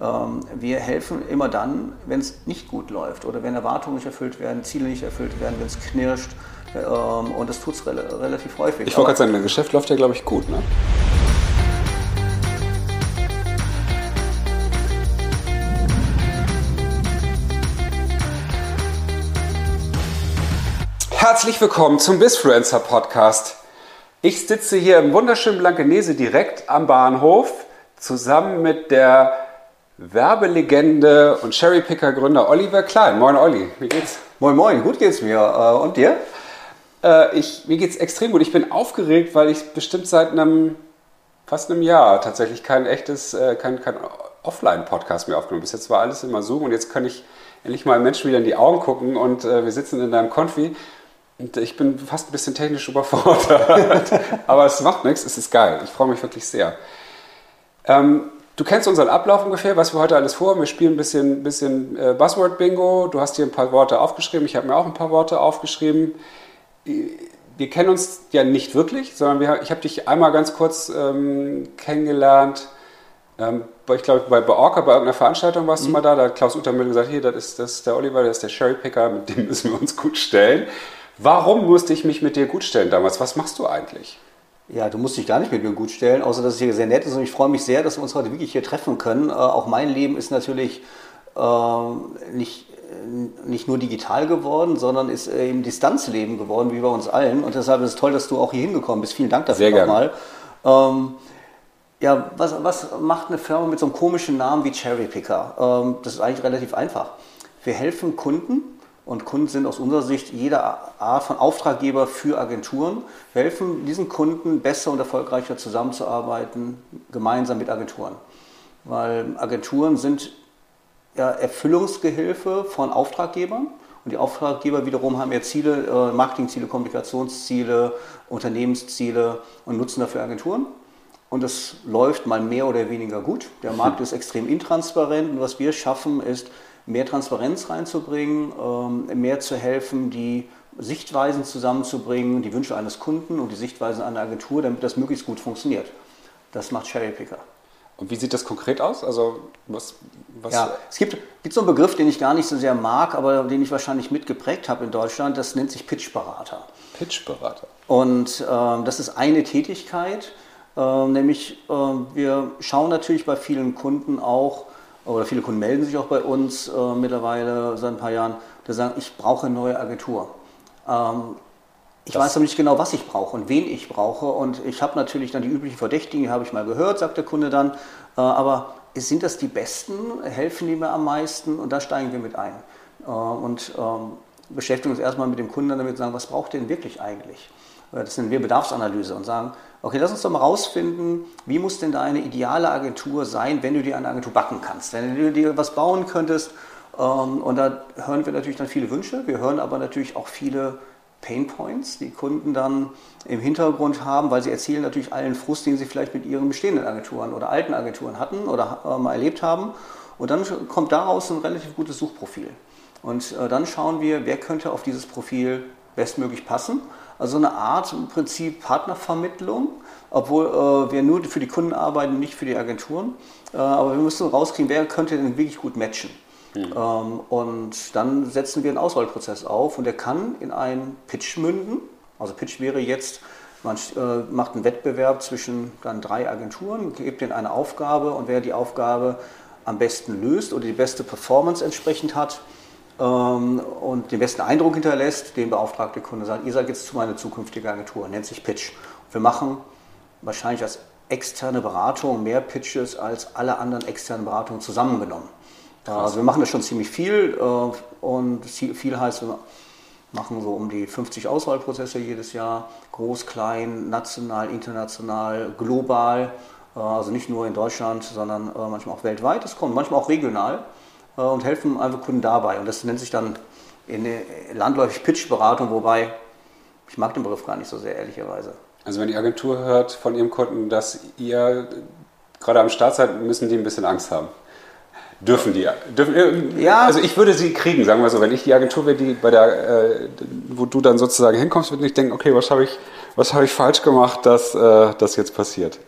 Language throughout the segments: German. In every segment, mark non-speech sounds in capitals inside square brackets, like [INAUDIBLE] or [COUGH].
Ähm, wir helfen immer dann, wenn es nicht gut läuft oder wenn Erwartungen nicht erfüllt werden, Ziele nicht erfüllt werden, wenn es knirscht. Ähm, und das tut es re relativ häufig. Ich wollte gerade sagen, dein Geschäft läuft ja, glaube ich, gut. Ne? Herzlich willkommen zum Bisfluencer Podcast. Ich sitze hier im wunderschönen Blankenese direkt am Bahnhof zusammen mit der Werbelegende und Cherrypicker-Gründer Oliver Klein. Moin Olli, wie geht's? Moin Moin, gut geht's mir. Äh, und dir? Äh, ich, mir geht's extrem gut. Ich bin aufgeregt, weil ich bestimmt seit einem, fast einem Jahr tatsächlich kein echtes, äh, kein, kein Offline-Podcast mehr aufgenommen. Bis jetzt war alles immer Zoom und jetzt kann ich endlich mal Menschen wieder in die Augen gucken und wir sitzen in deinem Konfi. Und ich bin fast ein bisschen technisch überfordert. [LAUGHS] Aber es macht nichts, es ist geil. Ich freue mich wirklich sehr. Ähm, Du kennst unseren Ablauf ungefähr, was wir heute alles vorhaben. Wir spielen ein bisschen, bisschen äh, Buzzword-Bingo. Du hast hier ein paar Worte aufgeschrieben. Ich habe mir auch ein paar Worte aufgeschrieben. Wir kennen uns ja nicht wirklich, sondern wir, ich habe dich einmal ganz kurz ähm, kennengelernt. Ähm, ich glaube, bei, bei Orca, bei irgendeiner Veranstaltung warst mhm. du mal da. Da hat Klaus Untermüll gesagt: Hier, das ist, das ist der Oliver, das ist der Sherrypicker, mit dem müssen wir uns gut stellen. Warum musste ich mich mit dir gut stellen damals? Was machst du eigentlich? Ja, du musst dich gar nicht mit mir gut stellen, außer dass es hier sehr nett ist und ich freue mich sehr, dass wir uns heute wirklich hier treffen können. Äh, auch mein Leben ist natürlich äh, nicht, äh, nicht nur digital geworden, sondern ist im Distanzleben geworden, wie bei uns allen. Und deshalb ist es toll, dass du auch hier hingekommen bist. Vielen Dank dafür nochmal. Ähm, ja, was, was macht eine Firma mit so einem komischen Namen wie Cherrypicker? Ähm, das ist eigentlich relativ einfach. Wir helfen Kunden, und Kunden sind aus unserer Sicht jede Art von Auftraggeber für Agenturen. Wir helfen diesen Kunden besser und erfolgreicher zusammenzuarbeiten, gemeinsam mit Agenturen. Weil Agenturen sind ja Erfüllungsgehilfe von Auftraggebern. Und die Auftraggeber wiederum haben ja Ziele, äh, Marketingziele, Kommunikationsziele, Unternehmensziele und nutzen dafür Agenturen. Und das läuft mal mehr oder weniger gut. Der Markt [LAUGHS] ist extrem intransparent und was wir schaffen ist, mehr Transparenz reinzubringen, ähm, mehr zu helfen, die Sichtweisen zusammenzubringen, die Wünsche eines Kunden und die Sichtweisen einer Agentur, damit das möglichst gut funktioniert. Das macht Cherrypicker. Und wie sieht das konkret aus? Also was, was ja, es gibt, gibt so einen Begriff, den ich gar nicht so sehr mag, aber den ich wahrscheinlich mitgeprägt habe in Deutschland. Das nennt sich Pitchberater. Pitchberater. Und äh, das ist eine Tätigkeit, äh, nämlich äh, wir schauen natürlich bei vielen Kunden auch, oder viele Kunden melden sich auch bei uns äh, mittlerweile seit ein paar Jahren, die sagen, ich brauche eine neue Agentur. Ähm, ich das weiß aber nicht genau, was ich brauche und wen ich brauche. Und ich habe natürlich dann die üblichen Verdächtigen, die habe ich mal gehört, sagt der Kunde dann. Äh, aber sind das die Besten? Helfen die mir am meisten? Und da steigen wir mit ein. Äh, und ähm, beschäftigen uns erstmal mit dem Kunden damit und sagen, was braucht der denn wirklich eigentlich? Das nennen wir Bedarfsanalyse und sagen, okay, lass uns doch mal rausfinden, wie muss denn deine ideale Agentur sein, wenn du dir eine Agentur backen kannst, wenn du dir was bauen könntest. Ähm, und da hören wir natürlich dann viele Wünsche, wir hören aber natürlich auch viele Pain Points, die Kunden dann im Hintergrund haben, weil sie erzählen natürlich allen Frust, den sie vielleicht mit ihren bestehenden Agenturen oder alten Agenturen hatten oder äh, mal erlebt haben. Und dann kommt daraus ein relativ gutes Suchprofil. Und äh, dann schauen wir, wer könnte auf dieses Profil bestmöglich passen. Also eine Art im Prinzip Partnervermittlung, obwohl äh, wir nur für die Kunden arbeiten, nicht für die Agenturen. Äh, aber wir müssen rauskriegen, wer könnte denn wirklich gut matchen. Mhm. Ähm, und dann setzen wir einen Auswahlprozess auf und der kann in einen Pitch münden. Also Pitch wäre jetzt, man äh, macht einen Wettbewerb zwischen dann drei Agenturen, gibt ihnen eine Aufgabe und wer die Aufgabe am besten löst oder die beste Performance entsprechend hat, ähm, und den besten Eindruck hinterlässt, den beauftragt der Kunde sagt, ihr seid jetzt zu meiner zukünftigen Agentur, nennt sich Pitch. wir machen wahrscheinlich als externe Beratung mehr Pitches als alle anderen externen Beratungen zusammengenommen. Krass. Also wir machen das schon ziemlich viel äh, und viel heißt, wir machen so um die 50 Auswahlprozesse jedes Jahr, groß, klein, national, international, global, äh, also nicht nur in Deutschland, sondern äh, manchmal auch weltweit. Das kommt manchmal auch regional. Äh, und helfen einfach Kunden dabei. Und das nennt sich dann in landläufig Pitch-Beratung, wobei ich mag den Begriff gar nicht so sehr, ehrlicherweise. Also wenn die Agentur hört von ihrem Kunden, dass ihr gerade am Start seid, müssen die ein bisschen Angst haben. Dürfen die? Dürfen, äh, ja. Also ich würde sie kriegen, sagen wir so. Wenn ich die Agentur wäre, die bei der, äh, wo du dann sozusagen hinkommst, würde ich denken, okay, was habe ich, was ich falsch gemacht, dass äh, das jetzt passiert?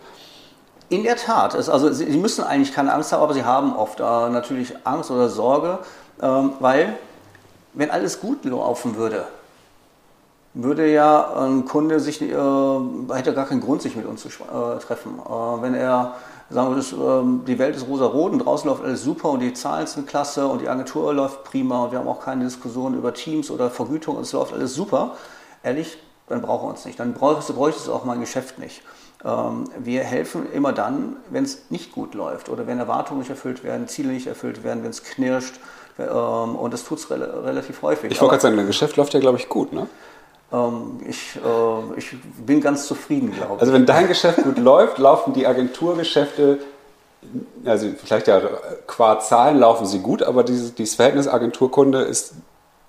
In der Tat. Es, also sie, sie, müssen eigentlich keine Angst haben, aber sie haben oft äh, natürlich Angst oder Sorge, ähm, weil wenn alles gut laufen würde, würde ja ein Kunde sich, äh, hätte gar keinen Grund, sich mit uns zu äh, treffen. Äh, wenn er sagen wir, ähm, die Welt ist rosa-rot und draußen läuft alles super und die Zahlen sind klasse und die Agentur läuft prima und wir haben auch keine Diskussion über Teams oder Vergütung und es läuft alles super, ehrlich, dann brauchen wir uns nicht. Dann bräuchtest du bräuchtest auch mein Geschäft nicht. Ähm, wir helfen immer dann, wenn es nicht gut läuft oder wenn Erwartungen nicht erfüllt werden, Ziele nicht erfüllt werden, wenn es knirscht. Ähm, und das tut es relativ häufig. Ich wollte gerade sagen, dein Geschäft läuft ja, glaube ich, gut, ne? Ähm, ich, äh, ich bin ganz zufrieden, glaube ich. Also wenn dein Geschäft gut läuft, laufen die Agenturgeschäfte, also vielleicht ja qua Zahlen laufen sie gut, aber dieses, dieses Verhältnis Agenturkunde ist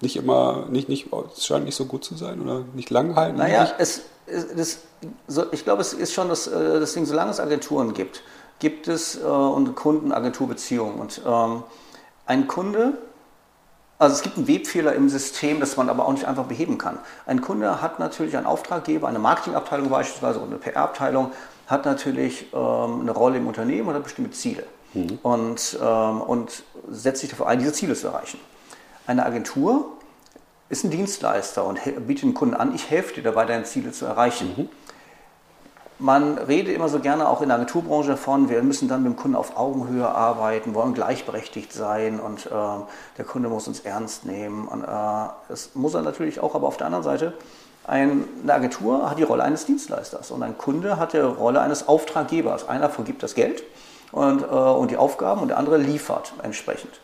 nicht immer, nicht, nicht, es scheint nicht so gut zu sein oder nicht langhaltend. Naja, es, es, so, ich glaube, es ist schon das, äh, das Ding, solange es Agenturen gibt, gibt es äh, und Kunden-Agenturbeziehungen. Und ähm, ein Kunde also es gibt einen Webfehler im System, das man aber auch nicht einfach beheben kann. Ein Kunde hat natürlich einen Auftraggeber, eine Marketingabteilung beispielsweise oder eine PR-Abteilung, hat natürlich ähm, eine Rolle im Unternehmen und hat bestimmte Ziele mhm. und, ähm, und setzt sich dafür ein, diese Ziele zu erreichen. Eine Agentur ist ein Dienstleister und bietet den Kunden an, ich helfe dir dabei, deine Ziele zu erreichen. Mhm. Man redet immer so gerne auch in der Agenturbranche davon, wir müssen dann mit dem Kunden auf Augenhöhe arbeiten, wollen gleichberechtigt sein und äh, der Kunde muss uns ernst nehmen. Und, äh, das muss er natürlich auch, aber auf der anderen Seite, ein, eine Agentur hat die Rolle eines Dienstleisters und ein Kunde hat die Rolle eines Auftraggebers. Einer vergibt das Geld und, äh, und die Aufgaben und der andere liefert entsprechend.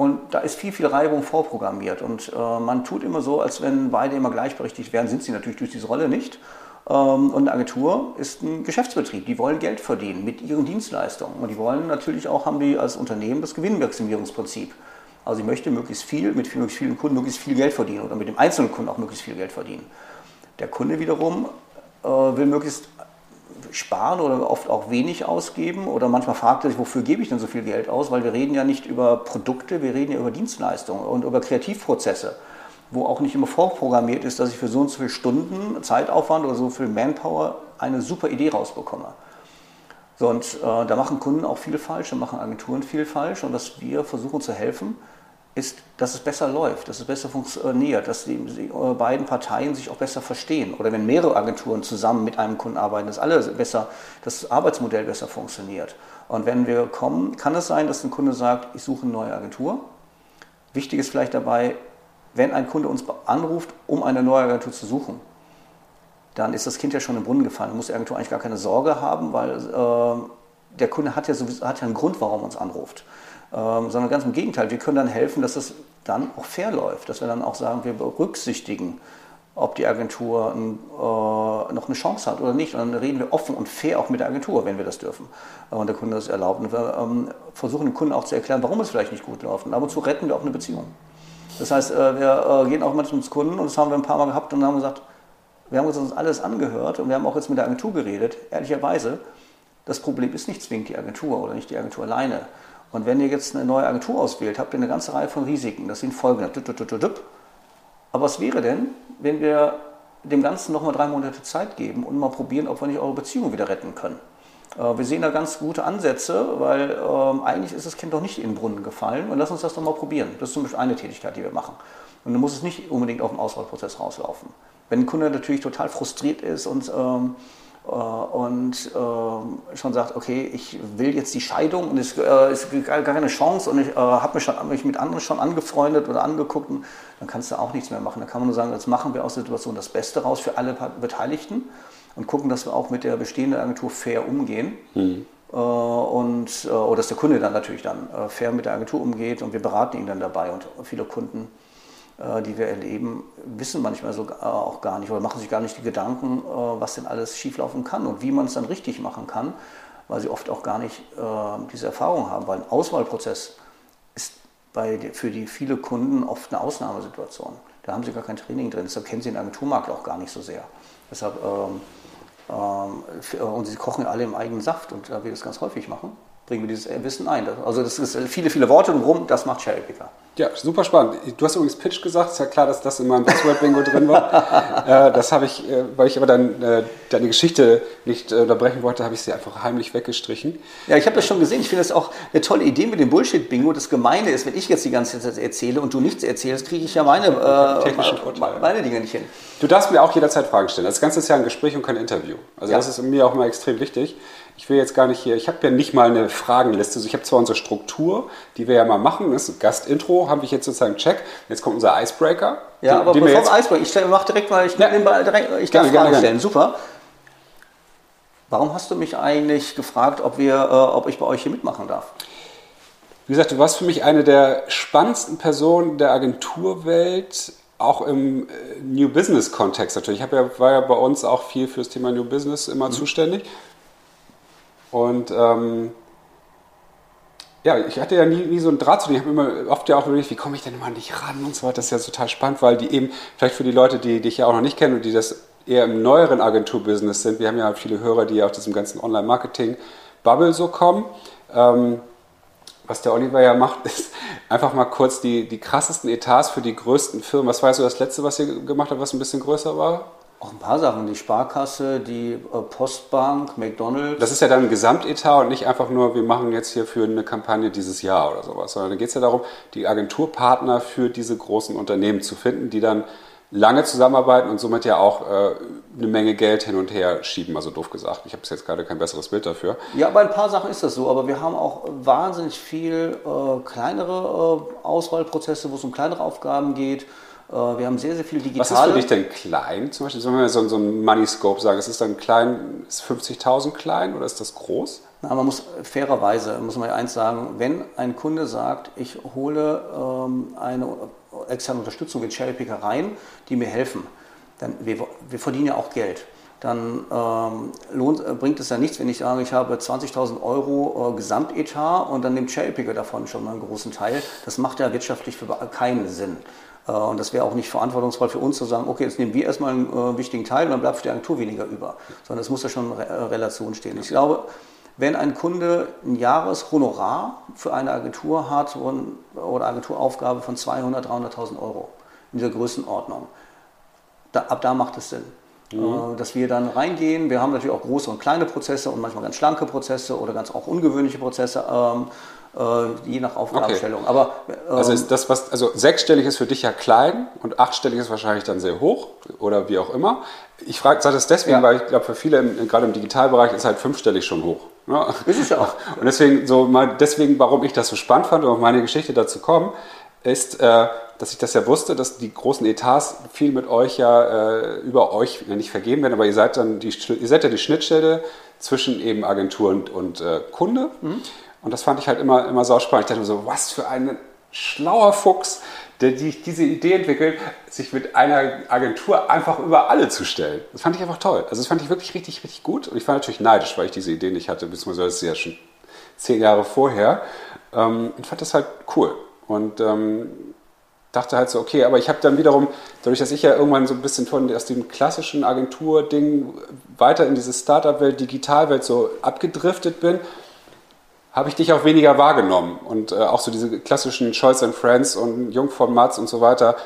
Und da ist viel, viel Reibung vorprogrammiert. Und äh, man tut immer so, als wenn beide immer gleichberechtigt wären, sind sie natürlich durch diese Rolle nicht. Ähm, und eine Agentur ist ein Geschäftsbetrieb. Die wollen Geld verdienen mit ihren Dienstleistungen. Und die wollen natürlich auch, haben die als Unternehmen das Gewinnmaximierungsprinzip. Also ich möchte möglichst viel, mit möglichst vielen Kunden möglichst viel Geld verdienen oder mit dem einzelnen Kunden auch möglichst viel Geld verdienen. Der Kunde wiederum äh, will möglichst sparen oder oft auch wenig ausgeben oder manchmal fragt er sich, wofür gebe ich denn so viel Geld aus, weil wir reden ja nicht über Produkte, wir reden ja über Dienstleistungen und über Kreativprozesse wo auch nicht immer vorprogrammiert ist, dass ich für so und so viele Stunden Zeitaufwand oder so viel Manpower eine super Idee rausbekomme. So, und äh, da machen Kunden auch viel falsch, da machen Agenturen viel falsch und was wir versuchen zu helfen, ist, dass es besser läuft, dass es besser funktioniert, dass die, die äh, beiden Parteien sich auch besser verstehen. Oder wenn mehrere Agenturen zusammen mit einem Kunden arbeiten, dass alle besser, das Arbeitsmodell besser funktioniert. Und wenn wir kommen, kann es sein, dass ein Kunde sagt, ich suche eine neue Agentur. Wichtig ist vielleicht dabei, wenn ein Kunde uns anruft, um eine neue Agentur zu suchen, dann ist das Kind ja schon im Brunnen gefallen. Da muss die Agentur eigentlich gar keine Sorge haben, weil äh, der Kunde hat ja, sowieso, hat ja einen Grund, warum er uns anruft. Ähm, sondern ganz im Gegenteil, wir können dann helfen, dass das dann auch fair läuft, dass wir dann auch sagen, wir berücksichtigen, ob die Agentur ein, äh, noch eine Chance hat oder nicht. Und dann reden wir offen und fair auch mit der Agentur, wenn wir das dürfen und der Kunde das erlaubt. Und wir ähm, versuchen dem Kunden auch zu erklären, warum es vielleicht nicht gut läuft. Und ab und zu retten wir auch eine Beziehung. Das heißt, äh, wir äh, gehen auch manchmal zum Kunden und das haben wir ein paar Mal gehabt und haben gesagt, wir haben uns alles angehört und wir haben auch jetzt mit der Agentur geredet, ehrlicherweise. Das Problem ist nicht zwingend die Agentur oder nicht die Agentur alleine. Und wenn ihr jetzt eine neue Agentur auswählt, habt ihr eine ganze Reihe von Risiken. Das sind folgende. Aber was wäre denn, wenn wir dem Ganzen nochmal drei Monate Zeit geben und mal probieren, ob wir nicht eure Beziehung wieder retten können? Äh, wir sehen da ganz gute Ansätze, weil ähm, eigentlich ist das Kind doch nicht in den Brunnen gefallen und lass uns das doch mal probieren. Das ist zum Beispiel eine Tätigkeit, die wir machen. Und dann muss es nicht unbedingt auf den Auswahlprozess rauslaufen. Wenn ein Kunde natürlich total frustriert ist und, ähm, äh, und äh, schon sagt, okay, ich will jetzt die Scheidung und es äh, ist gar keine Chance und ich äh, habe mich, mich mit anderen schon angefreundet oder angeguckt, dann kannst du auch nichts mehr machen. Dann kann man nur sagen, jetzt machen wir aus der Situation das Beste raus für alle Beteiligten und gucken, dass wir auch mit der bestehenden Agentur fair umgehen. Mhm. Äh, und, äh, oder dass der Kunde dann natürlich dann äh, fair mit der Agentur umgeht und wir beraten ihn dann dabei. Und viele Kunden, die wir erleben, wissen manchmal so auch gar nicht oder machen sich gar nicht die Gedanken, was denn alles schieflaufen kann und wie man es dann richtig machen kann, weil sie oft auch gar nicht diese Erfahrung haben. Weil ein Auswahlprozess ist bei, für die viele Kunden oft eine Ausnahmesituation. Da haben sie gar kein Training drin, deshalb kennen sie den Agenturmarkt auch gar nicht so sehr. Deshalb ähm, ähm, und sie kochen alle im eigenen Saft und da wir das ganz häufig machen, bringen wir dieses Wissen ein. Also das ist viele, viele Worte drumherum, das macht Cherrypicker. Ja, super spannend. Du hast übrigens Pitch gesagt, ist ja klar, dass das in meinem Buzzword-Bingo drin war. [LAUGHS] äh, das habe ich, äh, weil ich aber dann äh, deine Geschichte nicht unterbrechen wollte, habe ich sie einfach heimlich weggestrichen. Ja, ich habe das schon gesehen. Ich finde das auch eine tolle Idee mit dem Bullshit-Bingo. Das Gemeine ist, wenn ich jetzt die ganze Zeit erzähle und du nichts erzählst, kriege ich ja meine, äh, meine Dinge nicht hin. Du darfst mir auch jederzeit Fragen stellen. Das Ganze ist ja ein Gespräch und kein Interview. Also ja. das ist mir auch mal extrem wichtig ich will jetzt gar nicht hier, ich habe ja nicht mal eine Fragenliste. Also ich habe zwar unsere Struktur, die wir ja mal machen, das ist ein Gastintro, habe ich jetzt sozusagen Check. Jetzt kommt unser Icebreaker. Ja, den, aber den bevor Icebreaker, ich mache direkt mal, ich, ja. direkt, ich darf gerne, Fragen gerne, stellen. Super. Warum hast du mich eigentlich gefragt, ob, wir, äh, ob ich bei euch hier mitmachen darf? Wie gesagt, du warst für mich eine der spannendsten Personen der Agenturwelt, auch im äh, New Business Kontext natürlich. Ich ja, war ja bei uns auch viel für das Thema New Business immer mhm. zuständig. Und ähm, ja, ich hatte ja nie, nie so einen Draht zu denen. Ich habe immer oft ja auch überlegt, wie komme ich denn mal an dich ran und so weiter. Das ist ja total spannend, weil die eben, vielleicht für die Leute, die dich ja auch noch nicht kennen und die das eher im neueren Agenturbusiness sind, wir haben ja viele Hörer, die ja aus diesem ganzen Online-Marketing-Bubble so kommen. Ähm, was der Oliver ja macht, [LAUGHS] ist einfach mal kurz die, die krassesten Etats für die größten Firmen. Was war so das letzte, was ihr gemacht habt, was ein bisschen größer war? Auch ein paar Sachen, die Sparkasse, die äh, Postbank, McDonalds. Das ist ja dann ein Gesamtetat und nicht einfach nur, wir machen jetzt hier für eine Kampagne dieses Jahr oder sowas, sondern da geht es ja darum, die Agenturpartner für diese großen Unternehmen zu finden, die dann lange zusammenarbeiten und somit ja auch äh, eine Menge Geld hin und her schieben, also doof gesagt. Ich habe jetzt gerade kein besseres Bild dafür. Ja, bei ein paar Sachen ist das so, aber wir haben auch wahnsinnig viel äh, kleinere äh, Auswahlprozesse, wo es um kleinere Aufgaben geht wir haben sehr, sehr viele digitale. Was ist für dich denn klein? Zum Beispiel, wenn wir so, so ein Money Scope sagen, ist es dann klein, ist 50.000 klein oder ist das groß? Na, man muss fairerweise, muss man ja eins sagen, wenn ein Kunde sagt, ich hole ähm, eine externe Unterstützung in Cherrypicker rein, die mir helfen, dann wir, wir verdienen ja auch Geld dann ähm, lohnt, äh, bringt es ja nichts, wenn ich sage, ich habe 20.000 Euro äh, Gesamtetat und dann nimmt Cherrypicker davon schon mal einen großen Teil. Das macht ja wirtschaftlich für keinen Sinn. Äh, und das wäre auch nicht verantwortungsvoll für uns zu sagen, okay, jetzt nehmen wir erstmal einen äh, wichtigen Teil und dann bleibt für die Agentur weniger über. Sondern es muss ja schon in Re äh, Relation stehen. Ich glaube, wenn ein Kunde ein Jahreshonorar für eine Agentur hat oder Agenturaufgabe von 200.000, 300.000 Euro in dieser Größenordnung, da, ab da macht es Sinn. Mhm. Dass wir dann reingehen. Wir haben natürlich auch große und kleine Prozesse und manchmal ganz schlanke Prozesse oder ganz auch ungewöhnliche Prozesse. Ähm, äh, je nach Aufgabenstellung. Okay. Aber, ähm, also ist das, was, also sechsstellig ist für dich ja klein und achtstellig ist wahrscheinlich dann sehr hoch oder wie auch immer. Ich frage, sage das deswegen, ja. weil ich glaube, für viele, gerade im Digitalbereich, ist halt fünfstellig schon hoch. Ne? Ist es ja auch. [LAUGHS] Und deswegen, so mal, deswegen, warum ich das so spannend fand, um auf meine Geschichte dazu kommen, ist, äh, dass ich das ja wusste, dass die großen Etats viel mit euch ja äh, über euch nicht vergeben werden, aber ihr seid dann die, ihr seid ja die Schnittstelle zwischen eben Agentur und, und äh, Kunde. Mhm. Und das fand ich halt immer, immer sauspannend. Ich dachte mir so, was für ein schlauer Fuchs, der die, diese Idee entwickelt, sich mit einer Agentur einfach über alle zu stellen. Das fand ich einfach toll. Also das fand ich wirklich richtig, richtig gut. Und ich war natürlich neidisch, weil ich diese Idee nicht hatte, beziehungsweise das ist ja schon zehn Jahre vorher. Ähm, und fand das halt cool. Und ähm, dachte halt so, okay, aber ich habe dann wiederum, dadurch, dass ich ja irgendwann so ein bisschen von aus dem klassischen Agentur-Ding weiter in diese Startup-Welt, Digitalwelt so abgedriftet bin, habe ich dich auch weniger wahrgenommen. Und äh, auch so diese klassischen Scholz and Friends und Jung von Matz und so weiter,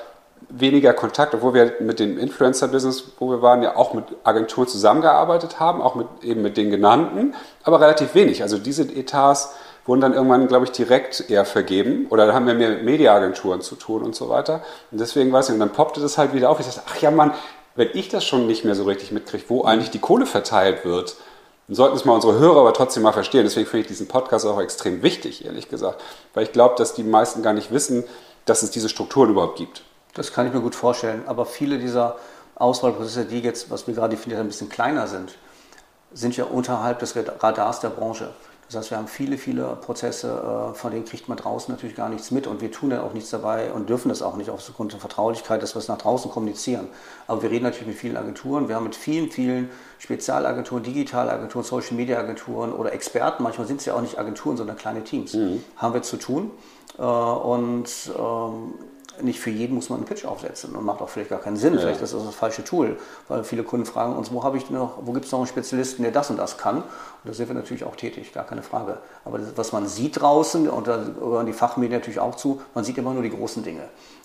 weniger Kontakt, obwohl wir mit dem Influencer-Business, wo wir waren, ja auch mit Agenturen zusammengearbeitet haben, auch mit, eben mit den genannten, aber relativ wenig. Also diese Etats wurden dann irgendwann, glaube ich, direkt eher vergeben oder da haben wir mehr mit Mediaagenturen zu tun und so weiter. Und deswegen weiß ich, und dann poppte das halt wieder auf. Ich dachte, ach ja, Mann, wenn ich das schon nicht mehr so richtig mitkriege, wo eigentlich die Kohle verteilt wird, dann sollten es mal unsere Hörer aber trotzdem mal verstehen. Deswegen finde ich diesen Podcast auch extrem wichtig, ehrlich gesagt. Weil ich glaube, dass die meisten gar nicht wissen, dass es diese Strukturen überhaupt gibt. Das kann ich mir gut vorstellen. Aber viele dieser Auswahlprozesse, die jetzt, was wir gerade definiert haben, ein bisschen kleiner sind, sind ja unterhalb des Radars der Branche. Das heißt, wir haben viele, viele Prozesse, äh, von denen kriegt man draußen natürlich gar nichts mit und wir tun dann auch nichts dabei und dürfen das auch nicht aufgrund der Vertraulichkeit, dass wir es nach draußen kommunizieren. Aber wir reden natürlich mit vielen Agenturen, wir haben mit vielen, vielen Spezialagenturen, Digitalagenturen, Social Media Agenturen oder Experten, manchmal sind es ja auch nicht Agenturen, sondern kleine Teams, mhm. haben wir zu tun. Äh, und ähm, nicht für jeden muss man einen Pitch aufsetzen und macht auch vielleicht gar keinen Sinn. Ja. Vielleicht ist das das falsche Tool, weil viele Kunden fragen uns, wo habe ich noch, wo gibt es noch einen Spezialisten, der das und das kann? Und da sind wir natürlich auch tätig, gar keine Frage. Aber das, was man sieht draußen, und da gehören die Fachmedien natürlich auch zu, man sieht immer nur die großen Dinge.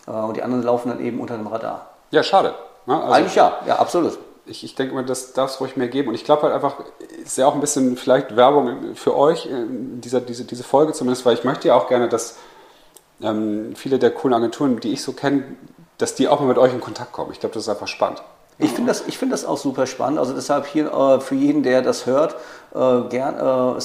Äh, und die anderen laufen dann eben unter dem Radar. Ja, schade. Ne? Also Eigentlich ja, ja, absolut. Ich, ich denke mal, das darf es ruhig mehr geben. Und ich glaube halt einfach, ist ja auch ein bisschen vielleicht Werbung für euch, äh, dieser, diese, diese Folge zumindest, weil ich möchte ja auch gerne, dass ähm, viele der coolen Agenturen, die ich so kenne, dass die auch mal mit euch in Kontakt kommen. Ich glaube, das ist einfach spannend. Ich finde das, find das auch super spannend. Also deshalb hier äh, für jeden, der das hört, äh, gern, äh,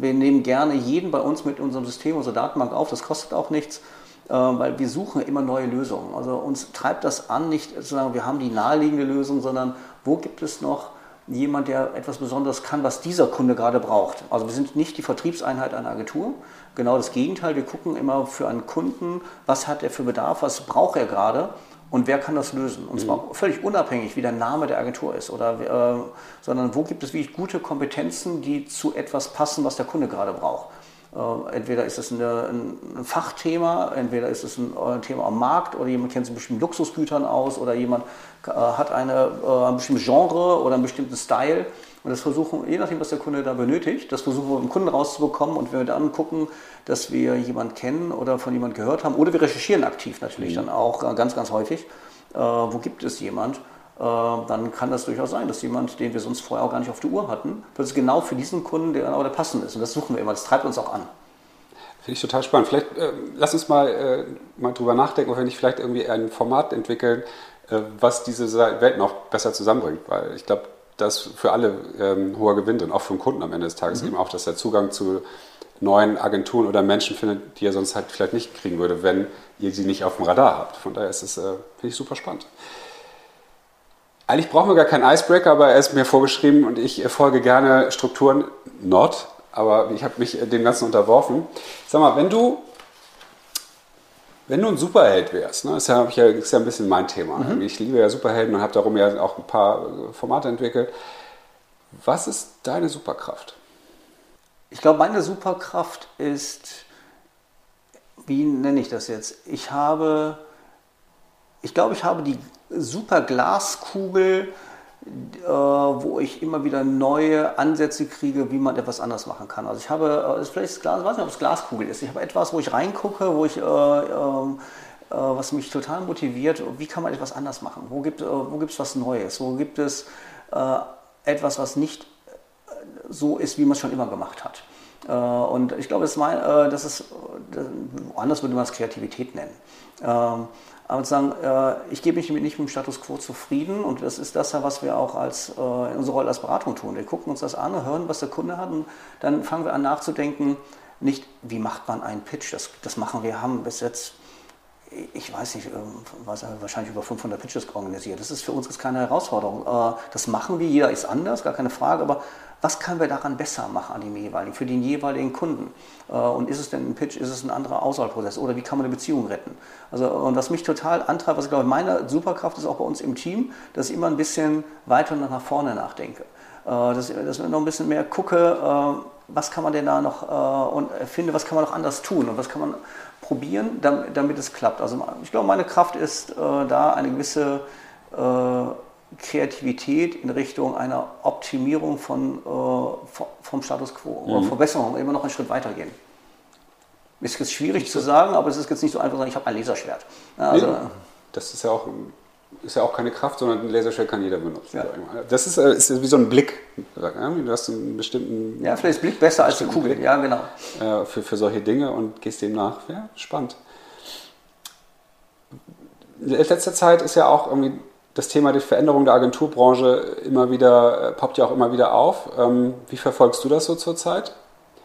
wir nehmen gerne jeden bei uns mit unserem System, unserer Datenbank auf. Das kostet auch nichts, äh, weil wir suchen immer neue Lösungen. Also uns treibt das an, nicht zu sagen, wir haben die naheliegende Lösung, sondern wo gibt es noch jemand, der etwas Besonderes kann, was dieser Kunde gerade braucht. Also wir sind nicht die Vertriebseinheit einer Agentur, genau das Gegenteil. Wir gucken immer für einen Kunden, was hat er für Bedarf, was braucht er gerade und wer kann das lösen. Und zwar mhm. völlig unabhängig, wie der Name der Agentur ist, oder, äh, sondern wo gibt es wirklich gute Kompetenzen, die zu etwas passen, was der Kunde gerade braucht. Äh, entweder ist es eine, ein Fachthema, entweder ist es ein, ein, Thema am Markt oder jemand kennt sich mit bestimmten Luxusgütern aus oder jemand äh, hat eine, äh, ein bestimmtes Genre oder einen bestimmten Style. Und das versuchen, je nachdem, was der Kunde da benötigt, das versuchen wir beim Kunden rauszubekommen und wenn wir dann gucken, dass wir jemanden kennen oder von jemandem gehört haben oder wir recherchieren aktiv natürlich mhm. dann auch ganz, ganz häufig, äh, wo gibt es jemand, äh, dann kann das durchaus sein, dass jemand, den wir sonst vorher auch gar nicht auf der Uhr hatten, plötzlich genau für diesen Kunden der genau der passend ist. Und das suchen wir immer, das treibt uns auch an. Finde ich total spannend. Vielleicht äh, lass uns mal, äh, mal drüber nachdenken, ob wir nicht vielleicht irgendwie ein Format entwickeln, äh, was diese Welt noch besser zusammenbringt. Weil ich glaube, das für alle ähm, hoher Gewinn und auch für den Kunden am Ende des Tages mhm. eben auch, dass er Zugang zu neuen Agenturen oder Menschen findet, die er sonst halt vielleicht nicht kriegen würde, wenn ihr sie nicht auf dem Radar habt. Von daher ist es, äh, finde ich super spannend. Eigentlich brauchen wir gar keinen Icebreaker, aber er ist mir vorgeschrieben und ich folge gerne Strukturen. Not, aber ich habe mich dem Ganzen unterworfen. Sag mal, wenn du, wenn du ein Superheld wärst, ne, ist, ja, ist ja ein bisschen mein Thema. Mhm. Ich liebe ja Superhelden und habe darum ja auch ein paar Formate entwickelt. Was ist deine Superkraft? Ich glaube, meine Superkraft ist, wie nenne ich das jetzt? Ich habe, ich glaube, ich habe die super Glaskugel, äh, wo ich immer wieder neue Ansätze kriege, wie man etwas anders machen kann. Also ich habe, äh, vielleicht ist Glas, weiß nicht, ob es Glaskugel ist. Ich habe etwas, wo ich reingucke, wo ich, äh, ähm, äh, was mich total motiviert, wie kann man etwas anders machen? Wo gibt, äh, wo gibt es was Neues? Wo gibt es äh, etwas, was nicht so ist, wie man es schon immer gemacht hat? Und ich glaube, das, mein, das ist, woanders würde man es Kreativität nennen. Ähm, aber zu sagen, äh, ich gebe mich nicht mit dem Status quo zufrieden und das ist das ja, was wir auch als, äh, in unserer Rolle als Beratung tun. Wir gucken uns das an, hören, was der Kunde hat und dann fangen wir an nachzudenken, nicht, wie macht man einen Pitch, das, das machen wir, haben bis jetzt ich weiß nicht, ähm, wahrscheinlich über 500 Pitches organisiert. Das ist für uns keine Herausforderung. Äh, das machen wir, jeder ist anders, gar keine Frage, aber was können wir daran besser machen an dem jeweiligen, für den jeweiligen Kunden? Äh, und ist es denn ein Pitch, ist es ein anderer Auswahlprozess oder wie kann man eine Beziehung retten? Also, und was mich total antreibt, was ich glaube, meine Superkraft ist auch bei uns im Team, dass ich immer ein bisschen weiter nach vorne nachdenke. Äh, dass, dass ich noch ein bisschen mehr gucke, was kann man denn da noch und finde, was kann man noch anders tun und was kann man probieren, damit, damit es klappt. Also ich glaube, meine Kraft ist da eine gewisse Kreativität in Richtung einer Optimierung von, äh, vom Status quo mhm. oder Verbesserung, immer noch einen Schritt weitergehen. Ist jetzt schwierig zu sagen, aber es ist jetzt nicht so einfach zu sagen, ich habe ein Laserschwert. Also, nee, das ist ja auch ist ja auch keine Kraft, sondern ein Laserschwert kann jeder benutzen. Ja. Das ist, äh, ist wie so ein Blick. Du hast einen bestimmten. Ja, vielleicht ist Blick besser als eine Kugel. Blick, ja, genau. Für, für solche Dinge und gehst dem nach. Ja, spannend. In letzter Zeit ist ja auch irgendwie das Thema die Veränderung der Agenturbranche immer wieder, äh, poppt ja auch immer wieder auf. Ähm, wie verfolgst du das so zurzeit?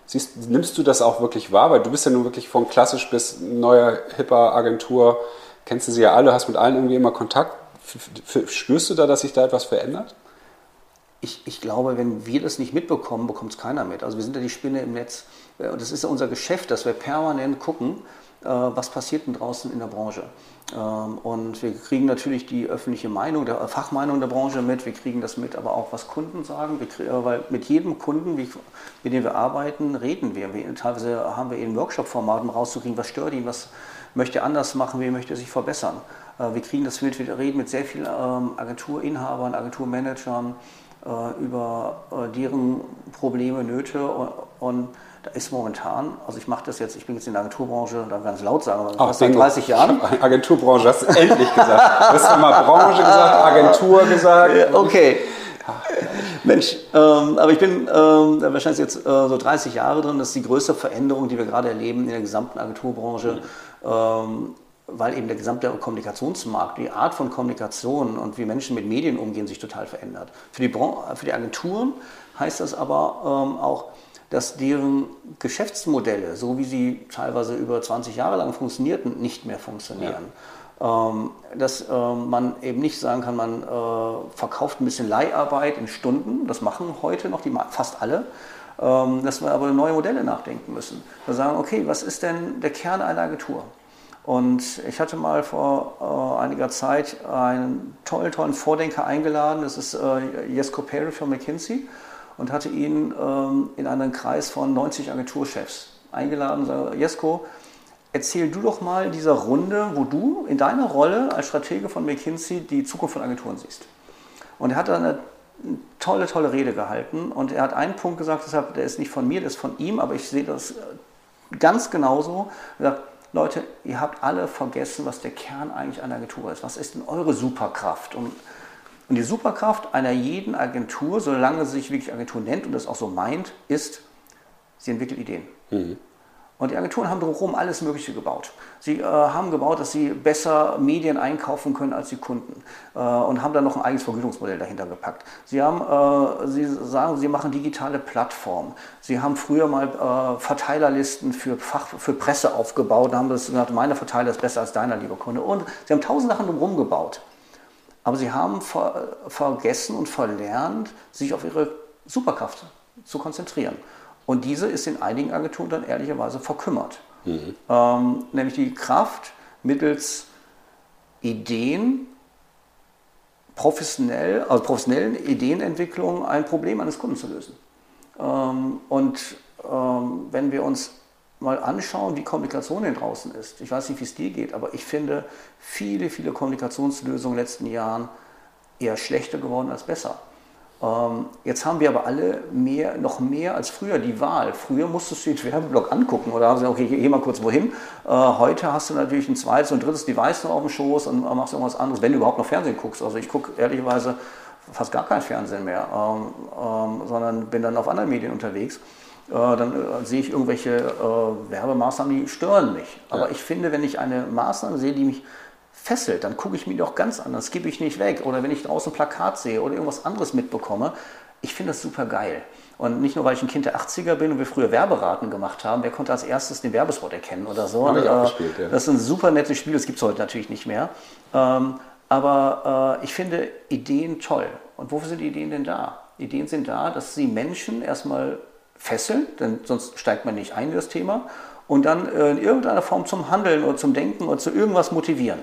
Siehst, nimmst du das auch wirklich wahr? Weil du bist ja nun wirklich von klassisch bis neuer, hipper Agentur, kennst du sie ja alle, hast mit allen irgendwie immer Kontakt. Spürst du da, dass sich da etwas verändert? Ich, ich glaube, wenn wir das nicht mitbekommen, bekommt es keiner mit. Also wir sind ja die Spinne im Netz. Äh, und das ist ja unser Geschäft, dass wir permanent gucken, was passiert denn draußen in der Branche. Ähm, und wir kriegen natürlich die öffentliche Meinung, der Fachmeinung der Branche mit, wir kriegen das mit, aber auch was Kunden sagen, kriegen, weil mit jedem Kunden, mit dem wir arbeiten, reden wir. wir teilweise haben wir in Workshop-Formaten rauszukriegen, was stört ihn, was möchte er anders machen, wie möchte er sich verbessern. Äh, wir kriegen das mit, wir reden mit sehr vielen ähm, Agenturinhabern, Agenturmanagern äh, über äh, deren Probleme, Nöte und da ist momentan, also ich mache das jetzt, ich bin jetzt in der Agenturbranche, da ganz laut sagen, aber fast seit 30 Jahren. Agenturbranche, hast du endlich gesagt. Du hast mal Branche gesagt, Agentur gesagt. [LAUGHS] Okay. Mensch, ähm, aber ich bin ähm, wahrscheinlich jetzt äh, so 30 Jahre drin. Das ist die größte Veränderung, die wir gerade erleben in der gesamten Agenturbranche. Mhm. Ähm, weil eben der gesamte Kommunikationsmarkt, die Art von Kommunikation und wie Menschen mit Medien umgehen, sich total verändert. Für die, Bran für die Agenturen heißt das aber ähm, auch, dass deren Geschäftsmodelle, so wie sie teilweise über 20 Jahre lang funktionierten, nicht mehr funktionieren. Ja. Ähm, dass ähm, man eben nicht sagen kann, man äh, verkauft ein bisschen Leiharbeit in Stunden, das machen heute noch die, fast alle, ähm, dass wir aber neue Modelle nachdenken müssen. Wir sagen, okay, was ist denn der Kern einer Agentur? Und ich hatte mal vor äh, einiger Zeit einen tollen, tollen Vordenker eingeladen, das ist äh, Jesko Perry von McKinsey und hatte ihn ähm, in einen Kreis von 90 Agenturchefs eingeladen und sagte, Jesko, erzähl du doch mal dieser Runde, wo du in deiner Rolle als Stratege von McKinsey die Zukunft von Agenturen siehst. Und er hat dann eine tolle, tolle Rede gehalten und er hat einen Punkt gesagt, deshalb, der ist nicht von mir, der ist von ihm, aber ich sehe das ganz genauso. Er sagt, Leute, ihr habt alle vergessen, was der Kern eigentlich einer Agentur ist. Was ist denn eure Superkraft? Und und die Superkraft einer jeden Agentur, solange sie sich wirklich Agentur nennt und das auch so meint, ist, sie entwickelt Ideen. Mhm. Und die Agenturen haben drumherum alles Mögliche gebaut. Sie äh, haben gebaut, dass sie besser Medien einkaufen können als die Kunden äh, und haben dann noch ein eigenes Vergütungsmodell dahinter gepackt. Sie, haben, äh, sie sagen, sie machen digitale Plattformen. Sie haben früher mal äh, Verteilerlisten für, Fach, für Presse aufgebaut und haben das gesagt, meine Verteiler ist besser als deiner, lieber Kunde. Und sie haben tausend Sachen drumherum gebaut. Aber sie haben ver vergessen und verlernt, sich auf ihre Superkraft zu konzentrieren. Und diese ist in einigen Agenturen dann ehrlicherweise verkümmert. Mhm. Ähm, nämlich die Kraft mittels Ideen, professionell, also professionellen Ideenentwicklung ein Problem eines Kunden zu lösen. Ähm, und ähm, wenn wir uns mal anschauen, wie Kommunikation denn draußen ist. Ich weiß nicht, wie es dir geht, aber ich finde viele, viele Kommunikationslösungen in den letzten Jahren eher schlechter geworden als besser. Ähm, jetzt haben wir aber alle mehr, noch mehr als früher die Wahl. Früher musstest du den Werbeblock angucken oder haben sie okay, geh mal kurz wohin. Äh, heute hast du natürlich ein zweites und drittes Device noch auf dem Schoß und machst irgendwas anderes, wenn du überhaupt noch Fernsehen guckst. Also ich gucke ehrlicherweise fast gar kein Fernsehen mehr, ähm, ähm, sondern bin dann auf anderen Medien unterwegs. Äh, dann äh, sehe ich irgendwelche äh, Werbemaßnahmen, die stören mich. Aber ja. ich finde, wenn ich eine Maßnahme sehe, die mich fesselt, dann gucke ich mir auch ganz anders, gebe ich nicht weg. Oder wenn ich draußen ein Plakat sehe oder irgendwas anderes mitbekomme, ich finde das super geil. Und nicht nur, weil ich ein Kind der 80er bin und wir früher Werberaten gemacht haben, wer konnte als erstes den Werbespot erkennen oder so. Auch gespielt, ja. Das ist ein super nettes Spiel, das gibt es heute natürlich nicht mehr. Ähm, aber ich finde Ideen toll. Und wofür sind die Ideen denn da? Ideen sind da, dass sie Menschen erstmal fesseln, denn sonst steigt man nicht ein in das Thema, und dann äh, in irgendeiner Form zum Handeln oder zum Denken oder zu irgendwas motivieren.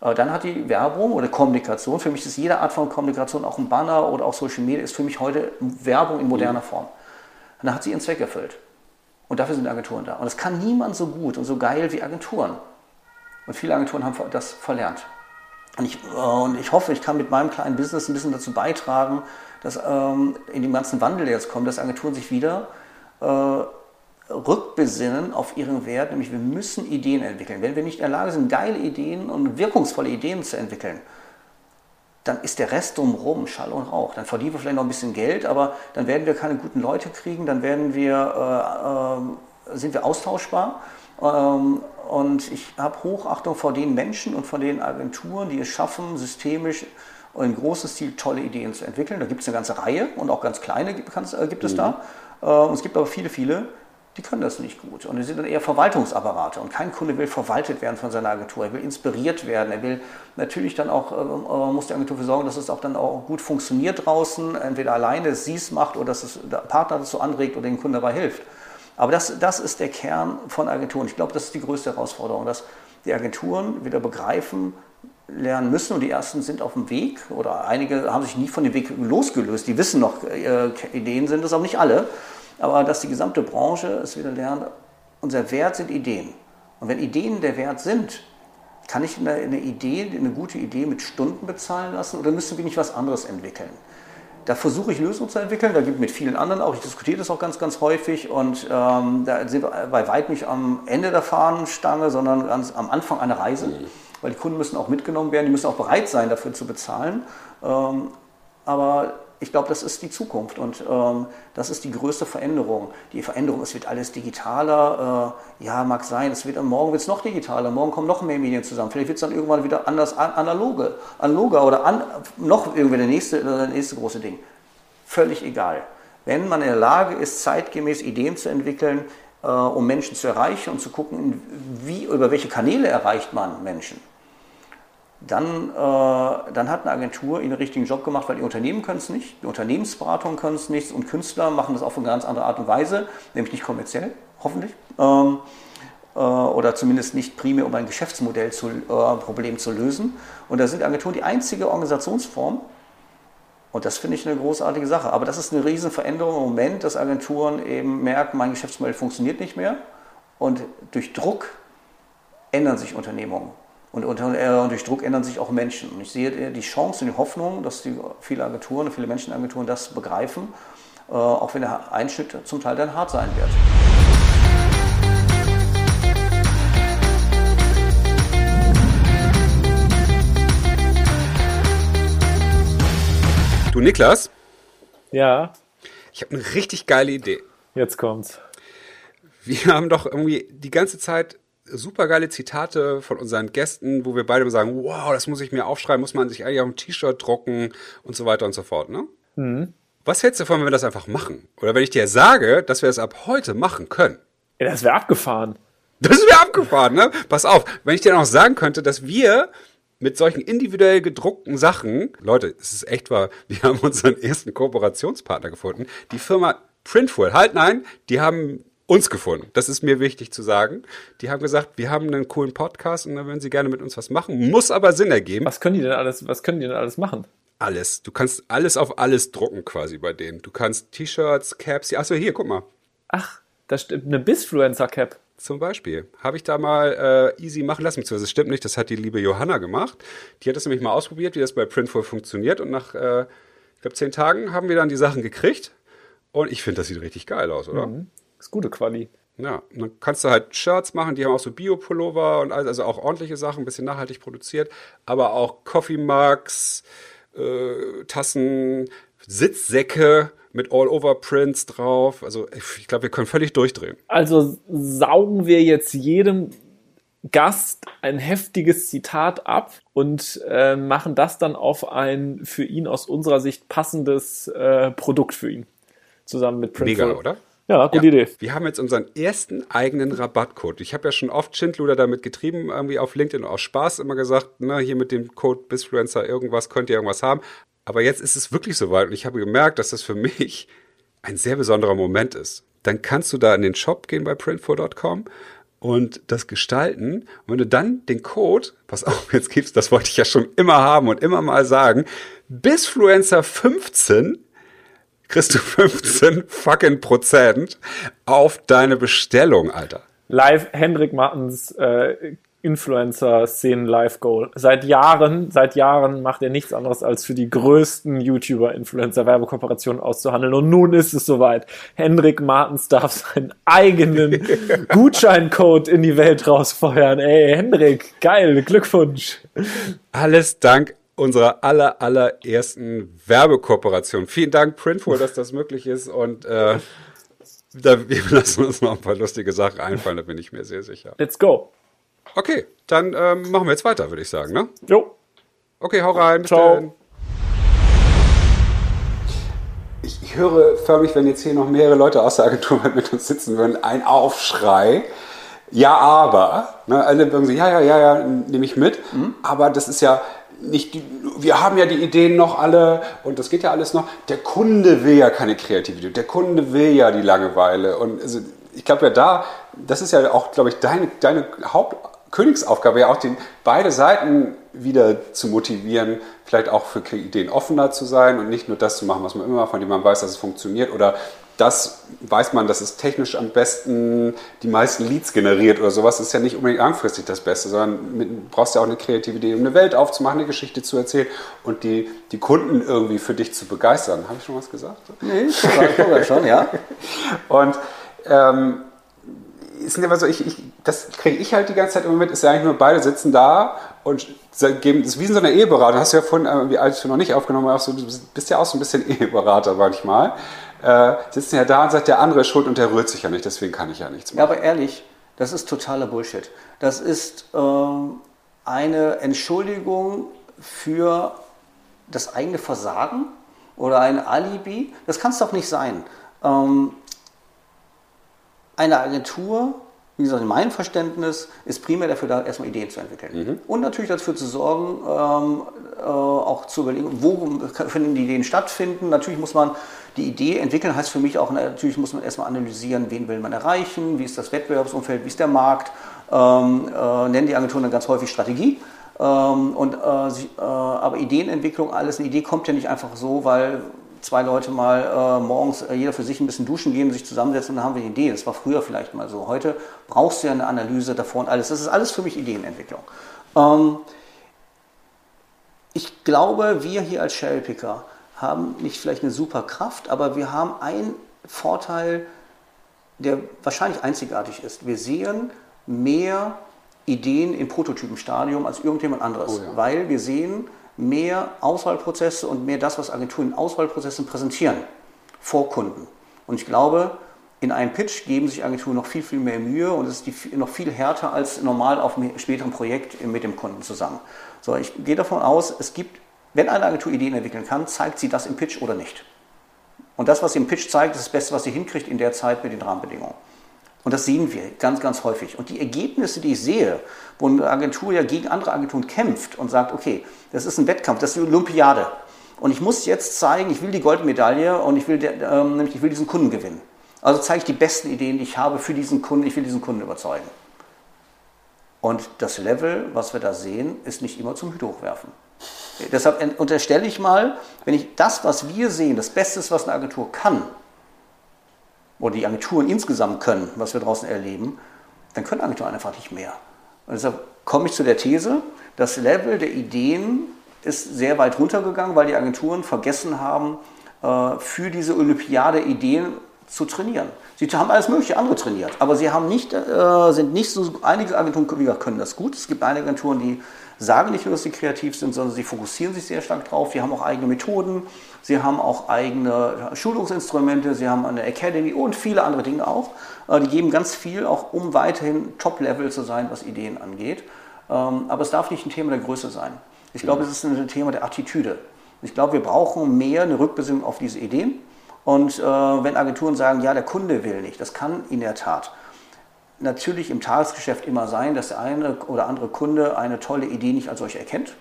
Äh, dann hat die Werbung oder Kommunikation, für mich ist jede Art von Kommunikation, auch ein Banner oder auch Social Media, ist für mich heute Werbung in moderner Form. Und dann hat sie ihren Zweck erfüllt. Und dafür sind Agenturen da. Und das kann niemand so gut und so geil wie Agenturen. Und viele Agenturen haben das verlernt. Und ich, äh, und ich hoffe, ich kann mit meinem kleinen Business ein bisschen dazu beitragen, dass ähm, in dem ganzen Wandel, der jetzt kommt, dass Agenturen sich wieder äh, rückbesinnen auf ihren Wert, nämlich wir müssen Ideen entwickeln. Wenn wir nicht in der Lage sind, geile Ideen und wirkungsvolle Ideen zu entwickeln, dann ist der Rest drumherum Schall und Rauch. Dann verdienen wir vielleicht noch ein bisschen Geld, aber dann werden wir keine guten Leute kriegen, dann werden wir, äh, äh, sind wir austauschbar. Ähm, und ich habe Hochachtung vor den Menschen und vor den Agenturen, die es schaffen, systemisch in großem Stil tolle Ideen zu entwickeln. Da gibt es eine ganze Reihe und auch ganz kleine gibt, äh, gibt es mhm. da. Äh, und es gibt aber viele, viele, die können das nicht gut. Und die sind dann eher Verwaltungsapparate. Und kein Kunde will verwaltet werden von seiner Agentur. Er will inspiriert werden. Er will natürlich dann auch, äh, muss die Agentur dafür sorgen, dass es auch dann auch gut funktioniert draußen. Entweder alleine, sie es macht oder dass es der Partner dazu anregt oder dem Kunden dabei hilft. Aber das, das ist der Kern von Agenturen. Ich glaube, das ist die größte Herausforderung, dass die Agenturen wieder begreifen, lernen müssen und die ersten sind auf dem Weg oder einige haben sich nie von dem Weg losgelöst. Die wissen noch, äh, Ideen sind es, aber nicht alle. Aber dass die gesamte Branche es wieder lernt, unser Wert sind Ideen. Und wenn Ideen der Wert sind, kann ich eine, eine Idee, eine gute Idee mit Stunden bezahlen lassen oder müssen wir nicht was anderes entwickeln? Da versuche ich Lösungen zu entwickeln, da gibt es mit vielen anderen auch, ich diskutiere das auch ganz, ganz häufig und ähm, da sind wir bei weitem nicht am Ende der Fahnenstange, sondern ganz am Anfang einer Reise, mhm. Weil die Kunden müssen auch mitgenommen werden, die müssen auch bereit sein, dafür zu bezahlen. Ähm, aber ich glaube, das ist die Zukunft und ähm, das ist die größte Veränderung. Die Veränderung, es wird alles digitaler. Äh, ja, mag sein, es wird, morgen wird es noch digitaler, morgen kommen noch mehr Medien zusammen. Vielleicht wird es dann irgendwann wieder anders analoge, analoger oder an, noch irgendwie der nächste, der nächste große Ding. Völlig egal. Wenn man in der Lage ist, zeitgemäß Ideen zu entwickeln, äh, um Menschen zu erreichen und zu gucken, wie, über welche Kanäle erreicht man Menschen dann, äh, dann hat eine Agentur ihren richtigen Job gemacht, weil die Unternehmen können es nicht, die Unternehmensberatungen können es nicht und Künstler machen das auf eine ganz andere Art und Weise, nämlich nicht kommerziell, hoffentlich. Ähm, äh, oder zumindest nicht primär, um ein Geschäftsmodellproblem äh, zu lösen. Und da sind Agenturen die einzige Organisationsform, und das finde ich eine großartige Sache. Aber das ist eine Riesenveränderung im Moment, dass Agenturen eben merken, mein Geschäftsmodell funktioniert nicht mehr. Und durch Druck ändern sich Unternehmungen. Und, und, und, durch Druck ändern sich auch Menschen. Und ich sehe die Chance und die Hoffnung, dass die, viele Agenturen, viele Menschenagenturen das begreifen, äh, auch wenn der Einschnitt zum Teil dann hart sein wird. Du Niklas? Ja. Ich habe eine richtig geile Idee. Jetzt kommt's. Wir haben doch irgendwie die ganze Zeit super geile Zitate von unseren Gästen, wo wir beide sagen, wow, das muss ich mir aufschreiben, muss man sich eigentlich auf ein T-Shirt drucken und so weiter und so fort, ne? Mhm. Was hältst du davon, wenn wir das einfach machen? Oder wenn ich dir sage, dass wir es ab heute machen können? Ja, das wäre abgefahren. Das wäre abgefahren, ne? Pass auf, wenn ich dir noch sagen könnte, dass wir mit solchen individuell gedruckten Sachen, Leute, es ist echt wahr, [LAUGHS] wir haben unseren ersten Kooperationspartner gefunden, die Firma Printful. Halt nein, die haben uns gefunden. Das ist mir wichtig zu sagen. Die haben gesagt, wir haben einen coolen Podcast und dann würden sie gerne mit uns was machen. Muss aber Sinn ergeben. Was können die denn alles, was können die denn alles machen? Alles. Du kannst alles auf alles drucken quasi bei denen. Du kannst T-Shirts, Caps. Achso, hier, guck mal. Ach, das stimmt. Eine Bisfluencer-Cap. Zum Beispiel. Habe ich da mal äh, easy machen lassen. Das stimmt nicht, das hat die liebe Johanna gemacht. Die hat das nämlich mal ausprobiert, wie das bei Printful funktioniert. Und nach, äh, ich glaube, zehn Tagen haben wir dann die Sachen gekriegt. Und ich finde, das sieht richtig geil aus, oder? Mhm. Ist gute Quali. Ja, dann kannst du halt Shirts machen, die haben auch so Bio-Pullover und also auch ordentliche Sachen, ein bisschen nachhaltig produziert, aber auch Coffee Mugs, äh, Tassen, Sitzsäcke mit All-Over-Prints drauf. Also ich glaube, wir können völlig durchdrehen. Also saugen wir jetzt jedem Gast ein heftiges Zitat ab und äh, machen das dann auf ein für ihn aus unserer Sicht passendes äh, Produkt für ihn. Zusammen mit Printful. Mega, oder? Ja, gute ja. Idee. Wir haben jetzt unseren ersten eigenen Rabattcode. Ich habe ja schon oft Schindluder damit getrieben, irgendwie auf LinkedIn aus Spaß immer gesagt, na, hier mit dem Code Bisfluencer irgendwas könnt ihr irgendwas haben. Aber jetzt ist es wirklich soweit und ich habe gemerkt, dass das für mich [LAUGHS] ein sehr besonderer Moment ist. Dann kannst du da in den Shop gehen bei printful.com und das gestalten. Und wenn du dann den Code, pass auf, jetzt gibt's, das wollte ich ja schon immer haben und immer mal sagen, Bisfluencer 15 kriegst du 15 fucking Prozent auf deine Bestellung, Alter. Live Hendrik Martens äh, Influencer-Szenen Live-Goal. Seit Jahren, seit Jahren macht er nichts anderes, als für die größten YouTuber-Influencer-Werbekooperationen auszuhandeln. Und nun ist es soweit. Hendrik Martens darf seinen eigenen [LAUGHS] Gutscheincode in die Welt rausfeuern. Ey, Hendrik, geil, Glückwunsch. Alles dank unserer aller, allerersten Werbekooperation. Vielen Dank, Printful, dass das möglich ist und äh, da, wir lassen uns noch ein paar lustige Sachen einfallen, da bin ich mir sehr sicher. Let's go. Okay, dann ähm, machen wir jetzt weiter, würde ich sagen, ne? Jo. Okay, hau rein. Ciao. Dann. Ich, höre förmlich, wenn jetzt hier noch mehrere Leute aus der Agentur mit uns sitzen würden, ein Aufschrei. Ja, aber, ne, alle sagen so, ja, ja, ja, ja, nehme ich mit. Mhm. Aber das ist ja, nicht wir haben ja die Ideen noch alle und das geht ja alles noch. Der Kunde will ja keine Kreativität, der Kunde will ja die Langeweile und also ich glaube ja da, das ist ja auch, glaube ich, deine, deine Hauptkönigsaufgabe, ja auch den, beide Seiten wieder zu motivieren, vielleicht auch für Ideen offener zu sein und nicht nur das zu machen, was man immer von dem man weiß, dass es funktioniert oder das weiß man, dass es technisch am besten die meisten Leads generiert oder sowas. Das ist ja nicht unbedingt langfristig das Beste, sondern du brauchst ja auch eine kreative Idee, um eine Welt aufzumachen, eine Geschichte zu erzählen und die, die Kunden irgendwie für dich zu begeistern. Habe ich schon was gesagt? Nee, ich sogar schon, ja. [LAUGHS] Und ähm, ist immer so, ich, ich, das kriege ich halt die ganze Zeit immer mit, ist ja eigentlich nur, beide sitzen da und geben, das ist wie in so einer Eheberatung, hast du ja vorhin, wie als du noch nicht aufgenommen hast, du bist ja auch so ein bisschen [LAUGHS] Eheberater manchmal äh, sitzen ja da und sagt, der andere ist schuld und der rührt sich ja nicht, deswegen kann ich ja nichts machen. Ja, aber ehrlich, das ist totaler Bullshit. Das ist ähm, eine Entschuldigung für das eigene Versagen oder ein Alibi. Das kann es doch nicht sein. Ähm, eine Agentur wie gesagt, in meinem Verständnis ist primär dafür da, erstmal Ideen zu entwickeln. Mhm. Und natürlich dafür zu sorgen, ähm, äh, auch zu überlegen, wo können die Ideen stattfinden. Natürlich muss man die Idee entwickeln, heißt für mich auch, natürlich muss man erstmal analysieren, wen will man erreichen, wie ist das Wettbewerbsumfeld, wie ist der Markt. Ähm, äh, nennen die Agenturen dann ganz häufig Strategie. Ähm, und, äh, sich, äh, aber Ideenentwicklung, alles, eine Idee kommt ja nicht einfach so, weil zwei Leute mal äh, morgens äh, jeder für sich ein bisschen duschen gehen, sich zusammensetzen und dann haben wir eine Idee. Das war früher vielleicht mal so. Heute brauchst du ja eine Analyse davor und alles. Das ist alles für mich Ideenentwicklung. Ähm, ich glaube, wir hier als Cherrypicker haben nicht vielleicht eine super Kraft, aber wir haben einen Vorteil, der wahrscheinlich einzigartig ist. Wir sehen mehr Ideen im Prototypenstadium als irgendjemand anderes, oh ja. weil wir sehen, mehr Auswahlprozesse und mehr das, was Agenturen in Auswahlprozessen präsentieren vor Kunden. Und ich glaube, in einem Pitch geben sich Agenturen noch viel, viel mehr Mühe und es ist noch viel härter als normal auf einem späteren Projekt mit dem Kunden zusammen. So, ich gehe davon aus, es gibt, wenn eine Agentur Ideen entwickeln kann, zeigt sie das im Pitch oder nicht. Und das, was sie im Pitch zeigt, ist das Beste, was sie hinkriegt in der Zeit mit den Rahmenbedingungen. Und das sehen wir ganz, ganz häufig. Und die Ergebnisse, die ich sehe, wo eine Agentur ja gegen andere Agenturen kämpft und sagt, okay, das ist ein Wettkampf, das ist die Olympiade. Und ich muss jetzt zeigen, ich will die Goldmedaille und ich will, ähm, nämlich ich will diesen Kunden gewinnen. Also zeige ich die besten Ideen, die ich habe für diesen Kunden, ich will diesen Kunden überzeugen. Und das Level, was wir da sehen, ist nicht immer zum Hüte hochwerfen. Deshalb unterstelle ich mal, wenn ich das, was wir sehen, das Beste was eine Agentur kann, oder die Agenturen insgesamt können, was wir draußen erleben, dann können Agenturen einfach nicht mehr. Und deshalb komme ich zu der These, das Level der Ideen ist sehr weit runtergegangen, weil die Agenturen vergessen haben, äh, für diese Olympiade Ideen zu trainieren. Sie haben alles mögliche andere trainiert, aber sie haben nicht, äh, sind nicht so, einige Agenturen können das gut. Es gibt einige Agenturen, die sagen nicht nur, dass sie kreativ sind, sondern sie fokussieren sich sehr stark drauf. Sie haben auch eigene Methoden, sie haben auch eigene Schulungsinstrumente, sie haben eine Academy und viele andere Dinge auch. Äh, die geben ganz viel, auch um weiterhin Top-Level zu sein, was Ideen angeht. Ähm, aber es darf nicht ein Thema der Größe sein. Ich glaube, es ist ein Thema der Attitüde. Ich glaube, wir brauchen mehr eine Rückbesinnung auf diese Ideen. Und äh, wenn Agenturen sagen, ja, der Kunde will nicht, das kann in der Tat natürlich im Tagesgeschäft immer sein, dass der eine oder andere Kunde eine tolle Idee nicht als solche erkennt,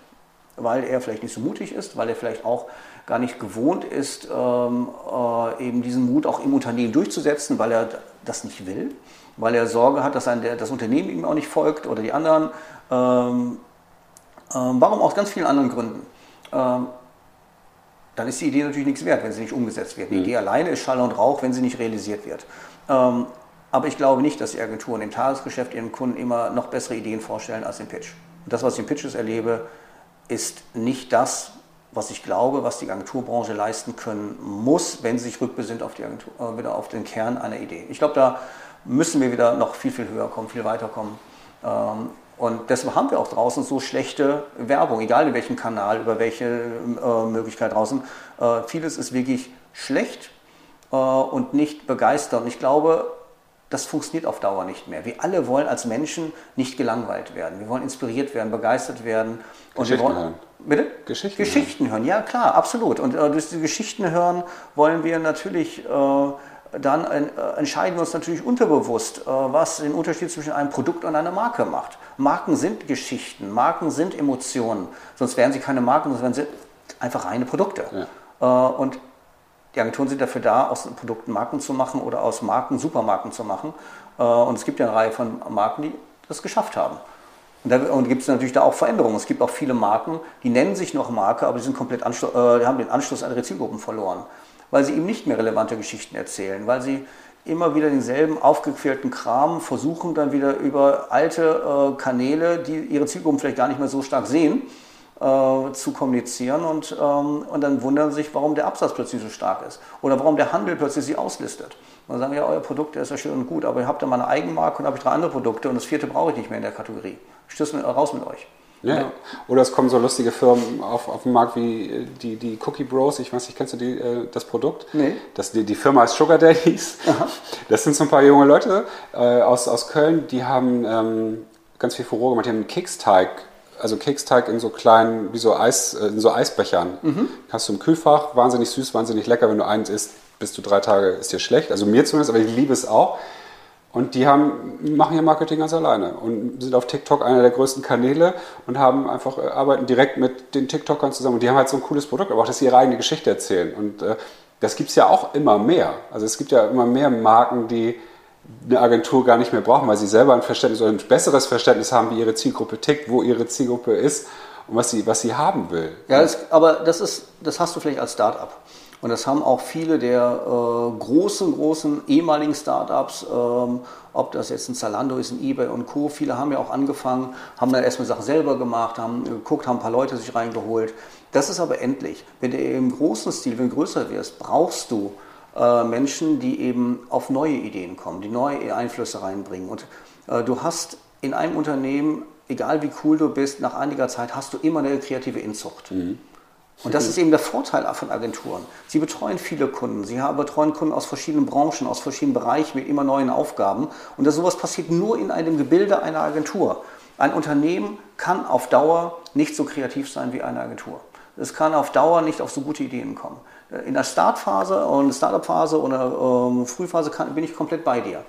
weil er vielleicht nicht so mutig ist, weil er vielleicht auch gar nicht gewohnt ist, ähm, äh, eben diesen Mut auch im Unternehmen durchzusetzen, weil er das nicht will, weil er Sorge hat, dass ein, der, das Unternehmen ihm auch nicht folgt oder die anderen. Ähm, ähm, warum aus ganz vielen anderen Gründen. Ähm, dann ist die Idee natürlich nichts wert, wenn sie nicht umgesetzt wird. Die mhm. Idee alleine ist Schall und Rauch, wenn sie nicht realisiert wird. Ähm, aber ich glaube nicht, dass die Agenturen im Tagesgeschäft ihren Kunden immer noch bessere Ideen vorstellen als im Pitch. Und das, was ich in Pitches erlebe, ist nicht das, was ich glaube, was die Agenturbranche leisten können muss, wenn sie sich rückbesinnt auf, die Agentur, äh, wieder auf den Kern einer Idee. Ich glaube, da müssen wir wieder noch viel, viel höher kommen, viel weiter kommen. Ähm, und deshalb haben wir auch draußen so schlechte Werbung, egal in welchem Kanal, über welche äh, Möglichkeit draußen. Äh, vieles ist wirklich schlecht äh, und nicht begeisternd. Und ich glaube, das funktioniert auf Dauer nicht mehr. Wir alle wollen als Menschen nicht gelangweilt werden. Wir wollen inspiriert werden, begeistert werden. Und Geschichten wollen, hören. Bitte? Geschichten, Geschichten hören. Ja, klar, absolut. Und äh, durch die Geschichten hören wollen wir natürlich, äh, dann äh, entscheiden wir uns natürlich unterbewusst, äh, was den Unterschied zwischen einem Produkt und einer Marke macht. Marken sind Geschichten, Marken sind Emotionen. Sonst wären sie keine Marken, sonst wären sie einfach reine Produkte. Ja. Äh, und Die Agenturen sind dafür da, aus Produkten Marken zu machen oder aus Marken Supermarken zu machen. Und es gibt ja eine Reihe von Marken, die das geschafft haben. Und da und gibt es natürlich da auch Veränderungen. Es gibt auch viele Marken, die nennen sich noch Marke, aber die, sind komplett äh, die haben den Anschluss an ihre Zielgruppen verloren, weil sie eben nicht mehr relevante Geschichten erzählen, weil sie immer wieder denselben aufgequälten Kram versuchen dann wieder über alte äh, Kanäle, die ihre Zielgruppen vielleicht gar nicht mehr so stark sehen, äh, zu kommunizieren und, ähm, und dann wundern sich, warum der Absatz plötzlich so stark ist oder warum der Handel plötzlich sie auslistet. Und dann sagen, ja, euer Produkt ist ja schön und gut, aber ihr habt ja mal eine Eigenmarke und habe ich drei andere Produkte und das vierte brauche ich nicht mehr in der Kategorie. Stößt raus mit euch. Ja. ja. Oder es kommen so lustige Firmen auf, auf den Markt wie äh, die, die Cookie Bros. Ich weiß nicht, kennst du die, äh, das Produkt? Nee. Das, die, die Firma heißt Sugar Daddies. Aha. Das sind so ein paar junge Leute äh, aus, aus Köln, die haben ähm, ganz viel Furore gemacht. Die haben einen Keksteig, also Keksteig in so kleinen, wie so Eis, äh, in so Eisbechern. Mhm. Hast du im Kühlfach, wahnsinnig süß, wahnsinnig lecker. Wenn du eins isst, bist du drei Tage, ist dir schlecht. Also mir zumindest, aber ich liebe es auch. Und die haben, machen ihr Marketing ganz alleine und sind auf TikTok einer der größten Kanäle und haben einfach, äh, arbeiten direkt mit den TikTokern zusammen. Und die haben halt so ein cooles Produkt, aber auch, dass sie ihre eigene Geschichte erzählen. Und äh, das gibt es ja auch immer mehr. Also es gibt ja immer mehr Marken, die eine Agentur gar nicht mehr brauchen, weil sie selber ein Verständnis oder ein besseres Verständnis haben, wie ihre Zielgruppe tickt, wo ihre Zielgruppe ist und was sie, was sie haben will. Ja, das, aber das, ist, das hast du vielleicht als Start-up. Und das haben auch viele der äh, großen, großen ehemaligen Startups, ähm, ob das jetzt ein Zalando ist, ein eBay und Co. Viele haben ja auch angefangen, haben dann erstmal Sachen selber gemacht, haben geguckt, haben ein paar Leute sich reingeholt. Das ist aber endlich. Wenn du im großen Stil, wenn du größer wirst, brauchst du äh, Menschen, die eben auf neue Ideen kommen, die neue Einflüsse reinbringen. Und äh, du hast in einem Unternehmen, egal wie cool du bist, nach einiger Zeit hast du immer eine kreative Inzucht. Mhm. Und das ist eben der Vorteil von Agenturen. Sie betreuen viele Kunden. Sie betreuen Kunden aus verschiedenen Branchen, aus verschiedenen Bereichen mit immer neuen Aufgaben. Und das, sowas passiert nur in einem Gebilde einer Agentur. Ein Unternehmen kann auf Dauer nicht so kreativ sein wie eine Agentur. Es kann auf Dauer nicht auf so gute Ideen kommen. In der Startphase und Startup-Phase oder ähm, Frühphase kann, bin ich komplett bei dir.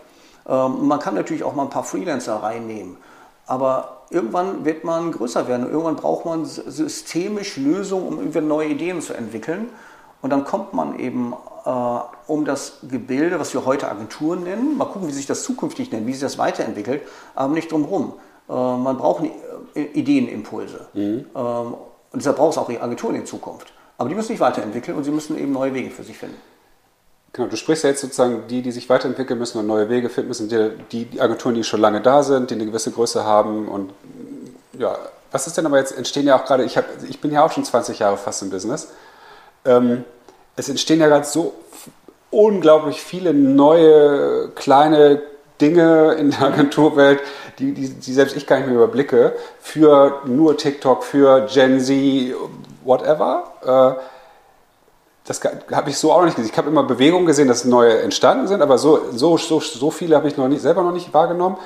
Ähm, man kann natürlich auch mal ein paar Freelancer reinnehmen. Aber irgendwann wird man größer werden. Irgendwann braucht man systemisch Lösungen, um neue Ideen zu entwickeln. Und dann kommt man eben äh, um das Gebilde, was wir heute Agenturen nennen, mal gucken, wie sich das zukünftig nennt, wie sich das weiterentwickelt, aber nicht drumherum. Äh, man braucht äh, Ideenimpulse. Mhm. Ähm, und deshalb braucht es auch Agenturen in Zukunft. Aber die müssen sich weiterentwickeln und sie müssen eben neue Wege für sich finden. Genau, du sprichst ja jetzt sozusagen die, die sich weiterentwickeln müssen und neue Wege finden müssen, die, die Agenturen, die schon lange da sind, die eine gewisse Größe haben und ja, was ist denn aber jetzt, entstehen ja auch gerade, ich, hab, ich bin ja auch schon 20 Jahre fast im Business, ähm, es entstehen ja gerade so unglaublich viele neue kleine Dinge in der Agenturwelt, die, die, die, selbst ich gar nicht mehr überblicke, für nur TikTok, für Gen Z, whatever. Äh, das habe ich so auch noch nicht gesehen. Ich habe immer Bewegungen gesehen, dass neue entstanden sind, aber so, so, so, so viele habe ich noch nicht, selber noch nicht wahrgenommen.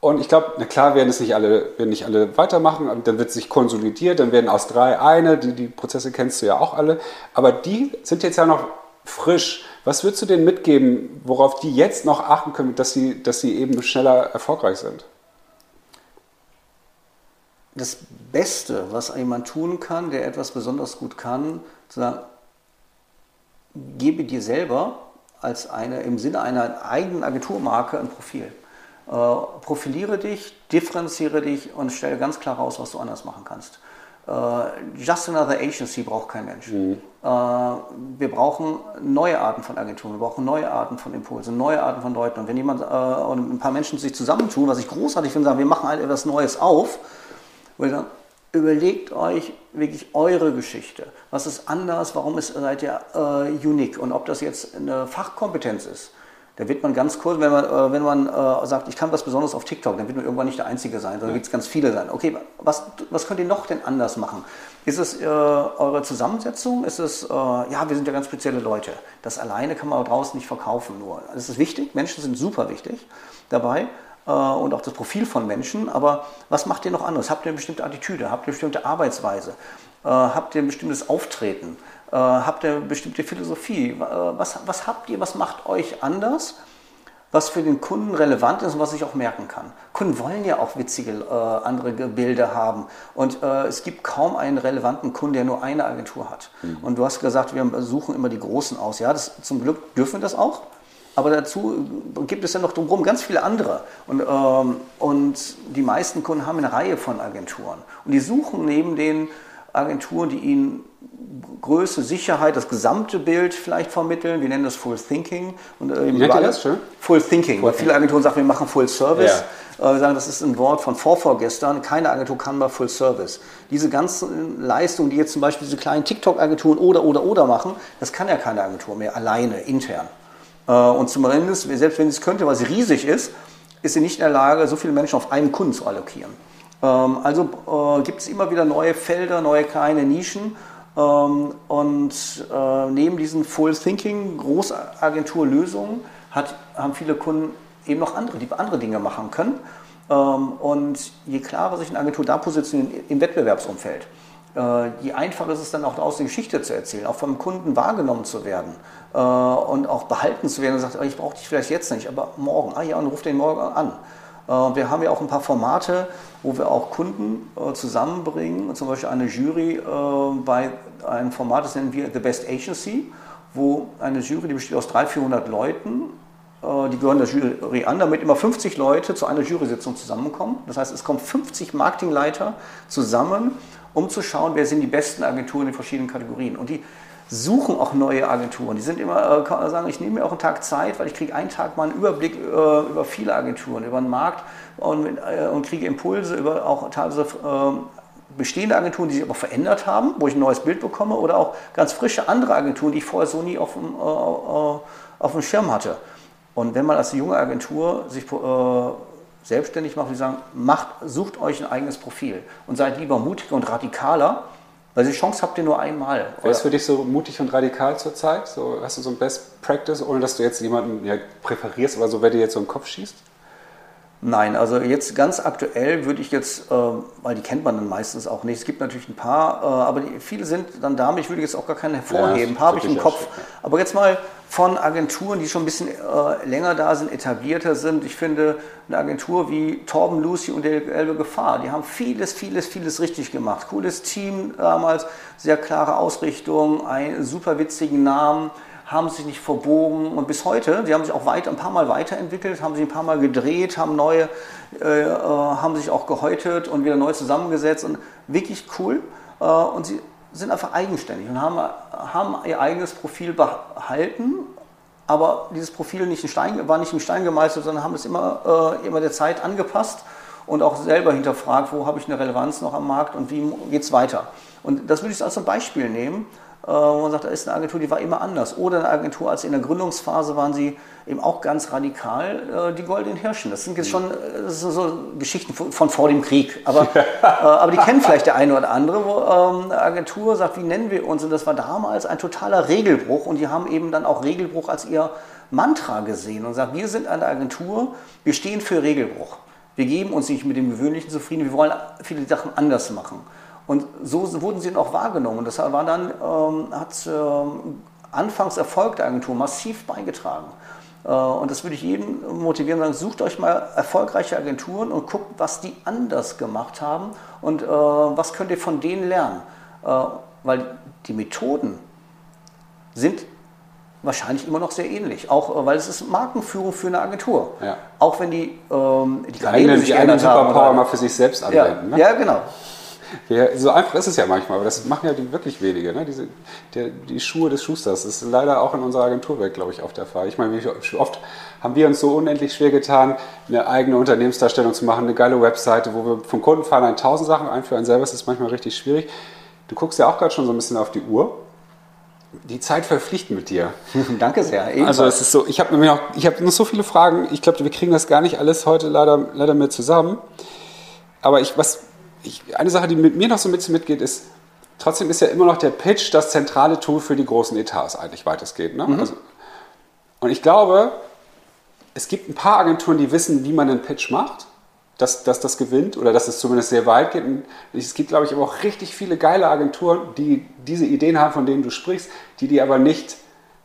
Und ich glaube, na klar werden es nicht alle, werden nicht alle weitermachen, dann wird sich konsolidiert, dann werden aus drei eine, die, die Prozesse kennst du ja auch alle, aber die sind jetzt ja noch frisch. Was würdest du denen mitgeben, worauf die jetzt noch achten können, dass sie, dass sie eben schneller erfolgreich sind? Das Beste, was jemand tun kann, der etwas besonders gut kann, zu sagen, gebe dir selber als eine im Sinne einer eigenen Agenturmarke ein Profil. Äh, profiliere dich, differenziere dich und stelle ganz klar raus, was du anders machen kannst. Äh, just another agency braucht kein Mensch. Mhm. Äh, wir brauchen neue Arten von Agenturen, wir brauchen neue Arten von Impulsen, neue Arten von Leuten. Und wenn jemand äh, und ein paar Menschen sich zusammentun, was ich großartig finde, sagen, wir machen halt etwas Neues auf, wo ich sage, überlegt euch wirklich eure Geschichte. Was ist anders? Warum ist, seid ihr äh, unique? Und ob das jetzt eine Fachkompetenz ist, da wird man ganz kurz, wenn man, äh, wenn man äh, sagt, ich kann was Besonderes auf TikTok, dann wird man irgendwann nicht der Einzige sein, sondern ja. wird es ganz viele sein. Okay, was, was könnt ihr noch denn anders machen? Ist es äh, eure Zusammensetzung? Ist es, äh, ja, wir sind ja ganz spezielle Leute. Das alleine kann man draußen nicht verkaufen nur. Das ist wichtig, Menschen sind super wichtig dabei. Äh, und auch das Profil von Menschen. Aber was macht ihr noch anderes? Habt ihr eine bestimmte Attitüde? Habt ihr eine bestimmte Arbeitsweise? Äh, habt ihr ein bestimmtes Auftreten? Äh, habt ihr eine bestimmte Philosophie? Was, was habt ihr? Was macht euch anders? was für den Kunden relevant ist und was ich auch merken kann. Kunden wollen ja auch witzige äh, andere Bilder haben und äh, es gibt kaum einen relevanten Kunden, der nur eine Agentur hat. Mhm. Und du hast gesagt, wir suchen immer die Großen aus. Ja, das, zum Glück dürfen wir das auch. Aber dazu gibt es ja noch drumherum ganz viele andere. Und, ähm, und die meisten Kunden haben eine Reihe von Agenturen. Und die suchen neben den Agenturen, die ihnen Größe, Sicherheit, das gesamte Bild vielleicht vermitteln. Wir nennen das Full Thinking. Und, äh, Wie nennt ihr das schon? Full Thinking. Full weil viele Agenturen sagen, wir machen Full Service. Ja. Äh, sagen, das ist ein Wort von vorvorgestern. Keine Agentur kann mal Full Service. Diese ganzen Leistungen, die jetzt zum Beispiel diese kleinen TikTok-Agenturen oder, oder, oder machen, das kann ja keine Agentur mehr alleine, intern. Äh, und zumindest, selbst wenn sie es könnte, weil sie riesig ist, ist sie nicht in der Lage, so viele Menschen auf einen Kunden zu allokieren. Ähm, also äh, gibt es immer wieder neue Felder, neue kleine Nischen. Ähm, und äh, neben diesen Full Thinking Großagenturlösungen haben viele Kunden eben noch andere, die andere Dinge machen können. Ähm, und je klarer sich eine Agentur da positioniert im Wettbewerbsumfeld, je einfacher ist es dann auch daraus eine Geschichte zu erzählen, auch vom Kunden wahrgenommen zu werden äh, und auch behalten zu werden und sagt, ich brauche dich vielleicht jetzt nicht, aber morgen, ah ja, und ruft den morgen an. Äh, wir haben ja auch ein paar Formate, wo wir auch Kunden äh, zusammenbringen, zum Beispiel eine Jury äh, bei einem Format, das nennen wir The Best Agency, wo eine Jury, die besteht aus 300, 400 Leuten, die gehören der Jury an, damit immer 50 Leute zu einer Jury-Sitzung zusammenkommen. Das heißt, es kommen 50 Marketingleiter zusammen, um zu schauen, wer sind die besten Agenturen in verschiedenen Kategorien. Und die suchen auch neue Agenturen. Die sind immer, äh, sagen, ich nehme mir auch einen Tag Zeit, weil ich kriege einen Tag mal einen Überblick äh, über viele Agenturen, über den Markt und, äh, und kriege Impulse über auch teilweise äh, bestehende Agenturen, die sich aber verändert haben, wo ich ein neues Bild bekomme oder auch ganz frische andere Agenturen, die ich vorher so nie auf dem, äh, auf dem Schirm hatte. Und wenn man als junge Agentur sich selbstständig macht, die sagen, macht, sucht euch ein eigenes Profil und seid lieber mutiger und radikaler, weil die Chance habt ihr nur einmal. Wer ist für dich so mutig und radikal zurzeit? So, hast du so ein Best Practice, ohne dass du jetzt jemanden ja, präferierst oder so, wer dir jetzt so einen Kopf schießt? Nein, also jetzt ganz aktuell würde ich jetzt, äh, weil die kennt man dann meistens auch nicht. Es gibt natürlich ein paar, äh, aber die, viele sind dann da. Ich würde jetzt auch gar keinen hervorheben. Ja, ein paar habe ich im Kopf. Schön, ja. Aber jetzt mal von Agenturen, die schon ein bisschen äh, länger da sind, etablierter sind. Ich finde eine Agentur wie Torben, Lucy und der Elbe Gefahr, die haben vieles, vieles, vieles richtig gemacht. Cooles Team damals, sehr klare Ausrichtung, einen super witzigen Namen haben sich nicht verbogen und bis heute, die haben sich auch weiter, ein paar Mal weiterentwickelt, haben sich ein paar Mal gedreht, haben neue, äh, äh, haben sich auch gehäutet und wieder neu zusammengesetzt und wirklich cool. Äh, und sie sind einfach eigenständig und haben, haben ihr eigenes Profil behalten, aber dieses Profil nicht in Stein, war nicht in Stein gemeißelt, sondern haben es immer, äh, immer der Zeit angepasst und auch selber hinterfragt, wo habe ich eine Relevanz noch am Markt und wie geht es weiter. Und das würde ich als ein Beispiel nehmen äh, wo man sagt, da ist eine Agentur, die war immer anders. Oder eine Agentur, als in der Gründungsphase waren sie eben auch ganz radikal, äh, die Goldenen Hirschen. Das sind jetzt schon das sind so Geschichten von vor dem Krieg. Aber, [LAUGHS] äh, aber die kennen vielleicht der eine oder andere, wo ähm, eine Agentur sagt, wie nennen wir uns? Und das war damals ein totaler Regelbruch. Und die haben eben dann auch Regelbruch als ihr Mantra gesehen und sagt, wir sind eine Agentur, wir stehen für Regelbruch. Wir geben uns nicht mit dem Gewöhnlichen zufrieden, wir wollen viele Sachen anders machen. Und so wurden sie auch wahrgenommen. Und das war dann, ähm, hat ähm, anfangs Erfolg der Agentur massiv beigetragen. Äh, und das würde ich jeden motivieren, sagen, sucht euch mal erfolgreiche Agenturen und guckt, was die anders gemacht haben und äh, was könnt ihr von denen lernen. Äh, weil die Methoden sind wahrscheinlich immer noch sehr ähnlich, auch äh, weil es ist Markenführung für eine Agentur. Ja. Auch wenn die ähm, die, die Kanäle sich die eigenen Superpower mal für sich selbst anwenden. Ja, ne? ja genau. Ja, so einfach ist es ja manchmal, aber das machen ja wirklich wenige. Ne? Diese, der, die Schuhe des Schusters das ist leider auch in unserer Agenturwelt, glaube ich, oft der Fall. Ich meine, wie oft haben wir uns so unendlich schwer getan, eine eigene Unternehmensdarstellung zu machen, eine geile Webseite, wo wir vom Kunden fahren tausend Sachen ein, für einen selber ist es manchmal richtig schwierig. Du guckst ja auch gerade schon so ein bisschen auf die Uhr. Die Zeit verpflichtet mit dir. [LAUGHS] Danke sehr. Ebenfalls. Also es ist so, ich habe noch, ich habe noch so viele Fragen. Ich glaube, wir kriegen das gar nicht alles heute leider, leider mehr zusammen. Aber ich, was, ich, eine Sache, die mit mir noch so ein bisschen mitgeht, ist, trotzdem ist ja immer noch der Pitch das zentrale Tool für die großen Etats eigentlich weitestgehend. Ne? Mhm. Also, und ich glaube, es gibt ein paar Agenturen, die wissen, wie man einen Pitch macht, dass, dass das gewinnt oder dass es zumindest sehr weit geht. Und es gibt, glaube ich, aber auch richtig viele geile Agenturen, die diese Ideen haben, von denen du sprichst, die die aber nicht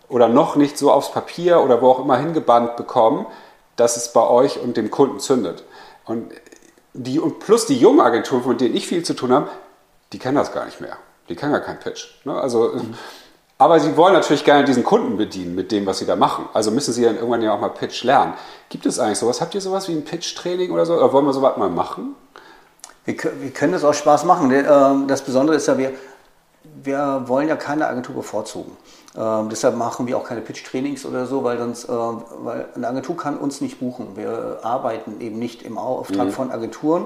oder noch nicht so aufs Papier oder wo auch immer hingebannt bekommen, dass es bei euch und dem Kunden zündet. Und, die, und plus die jungen Agenturen, mit denen ich viel zu tun habe, die kennen das gar nicht mehr. Die kennen gar keinen Pitch. Ne? Also, mhm. Aber sie wollen natürlich gerne diesen Kunden bedienen mit dem, was sie da machen. Also müssen sie dann irgendwann ja auch mal Pitch lernen. Gibt es eigentlich sowas? Habt ihr sowas wie ein Pitch-Training oder so? Oder wollen wir sowas mal machen? Wir, wir können das auch Spaß machen. Ähm, das Besondere ist ja, wir, wir wollen ja keine Agentur bevorzugen. Ähm, deshalb machen wir auch keine Pitch-Trainings oder so, weil, sonst, äh, weil eine Agentur kann uns nicht buchen. Wir arbeiten eben nicht im Auftrag mhm. von Agenturen,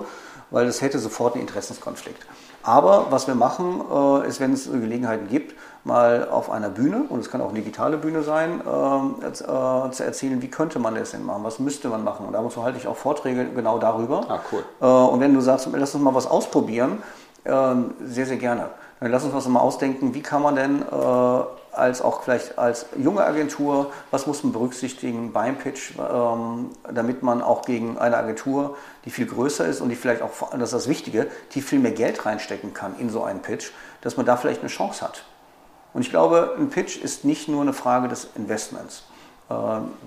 weil das hätte sofort einen Interessenskonflikt. Aber was wir machen, äh, ist, wenn es Gelegenheiten gibt, mal auf einer Bühne, und es kann auch eine digitale Bühne sein, äh, äh, zu erzählen, wie könnte man das denn machen, was müsste man machen. Und ab und zu halte ich auch Vorträge genau darüber. Ah, cool. Äh, und wenn du sagst, lass uns mal was ausprobieren, ähm, sehr, sehr gerne. Dann lass uns was mal ausdenken, wie kann man denn äh, als auch vielleicht als junge Agentur, was muss man berücksichtigen beim Pitch, ähm, damit man auch gegen eine Agentur, die viel größer ist und die vielleicht auch, das ist das Wichtige, die viel mehr Geld reinstecken kann in so einen Pitch, dass man da vielleicht eine Chance hat. Und ich glaube, ein Pitch ist nicht nur eine Frage des Investments. Äh,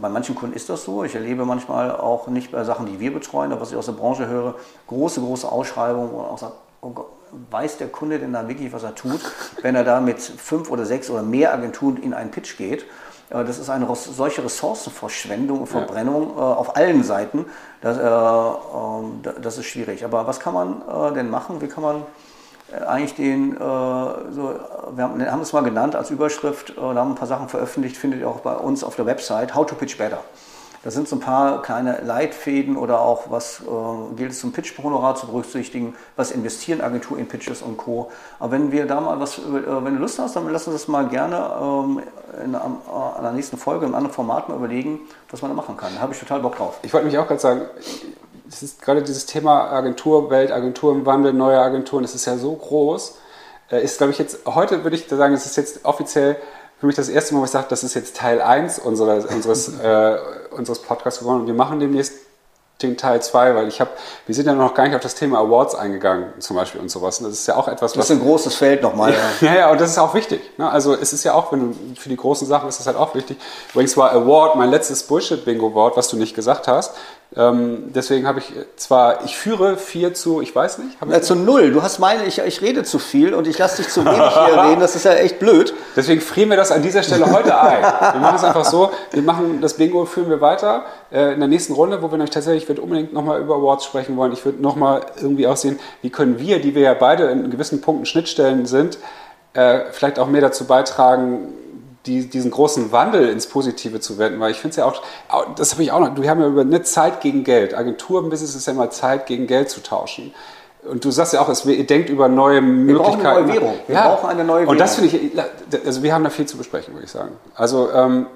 bei manchen Kunden ist das so. Ich erlebe manchmal auch nicht bei Sachen, die wir betreuen, aber was ich aus der Branche höre, große, große Ausschreibungen, man auch sagt, oh Gott, weiß der Kunde denn da wirklich, was er tut, wenn er da mit fünf oder sechs oder mehr Agenturen in einen Pitch geht? Äh, das ist eine solche Ressourcenverschwendung und Verbrennung ja. Äh, auf allen Seiten. Das, ähm, das, ist schwierig. Aber was kann man denn machen? Wie kann man äh, eigentlich den, äh, so, wir haben, haben es mal genannt als Überschrift, äh, da haben ein paar Sachen veröffentlicht, findet ihr auch bei uns auf der Website, How to Pitch Better. Da sind so ein paar kleine Leitfäden oder auch, was äh, gilt es zum Pitch-Honorar zu berücksichtigen, was investieren Agentur in Pitches und Co. Aber wenn wir da mal was, äh, wenn du Lust hast, dann lass uns das mal gerne ähm, in, an, an der nächsten Folge im anderen Format mal überlegen, was man da machen kann. Da habe ich total Bock drauf. Ich wollte mich auch gerade sagen, das ist gerade dieses Thema Agenturwelt, Agentur im Wandel, neue Agenturen, das ist ja so groß. Äh, ist, glaube ich, jetzt, heute würde ich sagen, es ist jetzt offiziell für mich das erste Mal, wo ich sage, das ist jetzt Teil 1 unseres, unseres, [LAUGHS] äh, unseres Podcasts geworden und wir machen demnächst den Teil 2, weil ich habe, wir sind ja noch gar nicht auf das Thema Awards eingegangen, zum Beispiel und sowas. Und das ist ja auch etwas, was. Das ist ein großes Feld nochmal. Ja. ja, ja, und das ist auch wichtig. Ne? Also es ist ja auch, wenn du für die großen Sachen ist das halt auch wichtig. Übrigens war Award mein letztes Bullshit-Bingo-Wort, was du nicht gesagt hast. Ähm, deswegen habe ich zwar, ich führe vier zu, ich weiß nicht. Ja, zu null. Du hast meine, ich, ich rede zu viel und ich lasse dich zu wenig hier [LAUGHS] reden. Das ist ja echt blöd. Deswegen frieren wir das an dieser Stelle heute ein. Wir machen es einfach so, wir machen das Bingo, führen wir weiter äh, in der nächsten Runde, wo wir nämlich tatsächlich, ich würde unbedingt nochmal über Awards sprechen wollen. Ich würde nochmal irgendwie auch sehen, wie können wir, die wir ja beide in gewissen Punkten Schnittstellen sind, äh, vielleicht auch mehr dazu beitragen, die, diesen großen Wandel ins Positive zu wenden, weil ich finde es ja auch, das habe ich auch noch, du haben ja über eine Zeit gegen Geld. Agenturbusiness ist ja immer Zeit gegen Geld zu tauschen. Und du sagst ja auch, es, ihr denkt über neue wir Möglichkeiten. Brauchen eine neue Währung. Wir ja. brauchen eine neue Währung. Und das finde ich, also wir haben da viel zu besprechen, würde ich sagen. Also, ähm,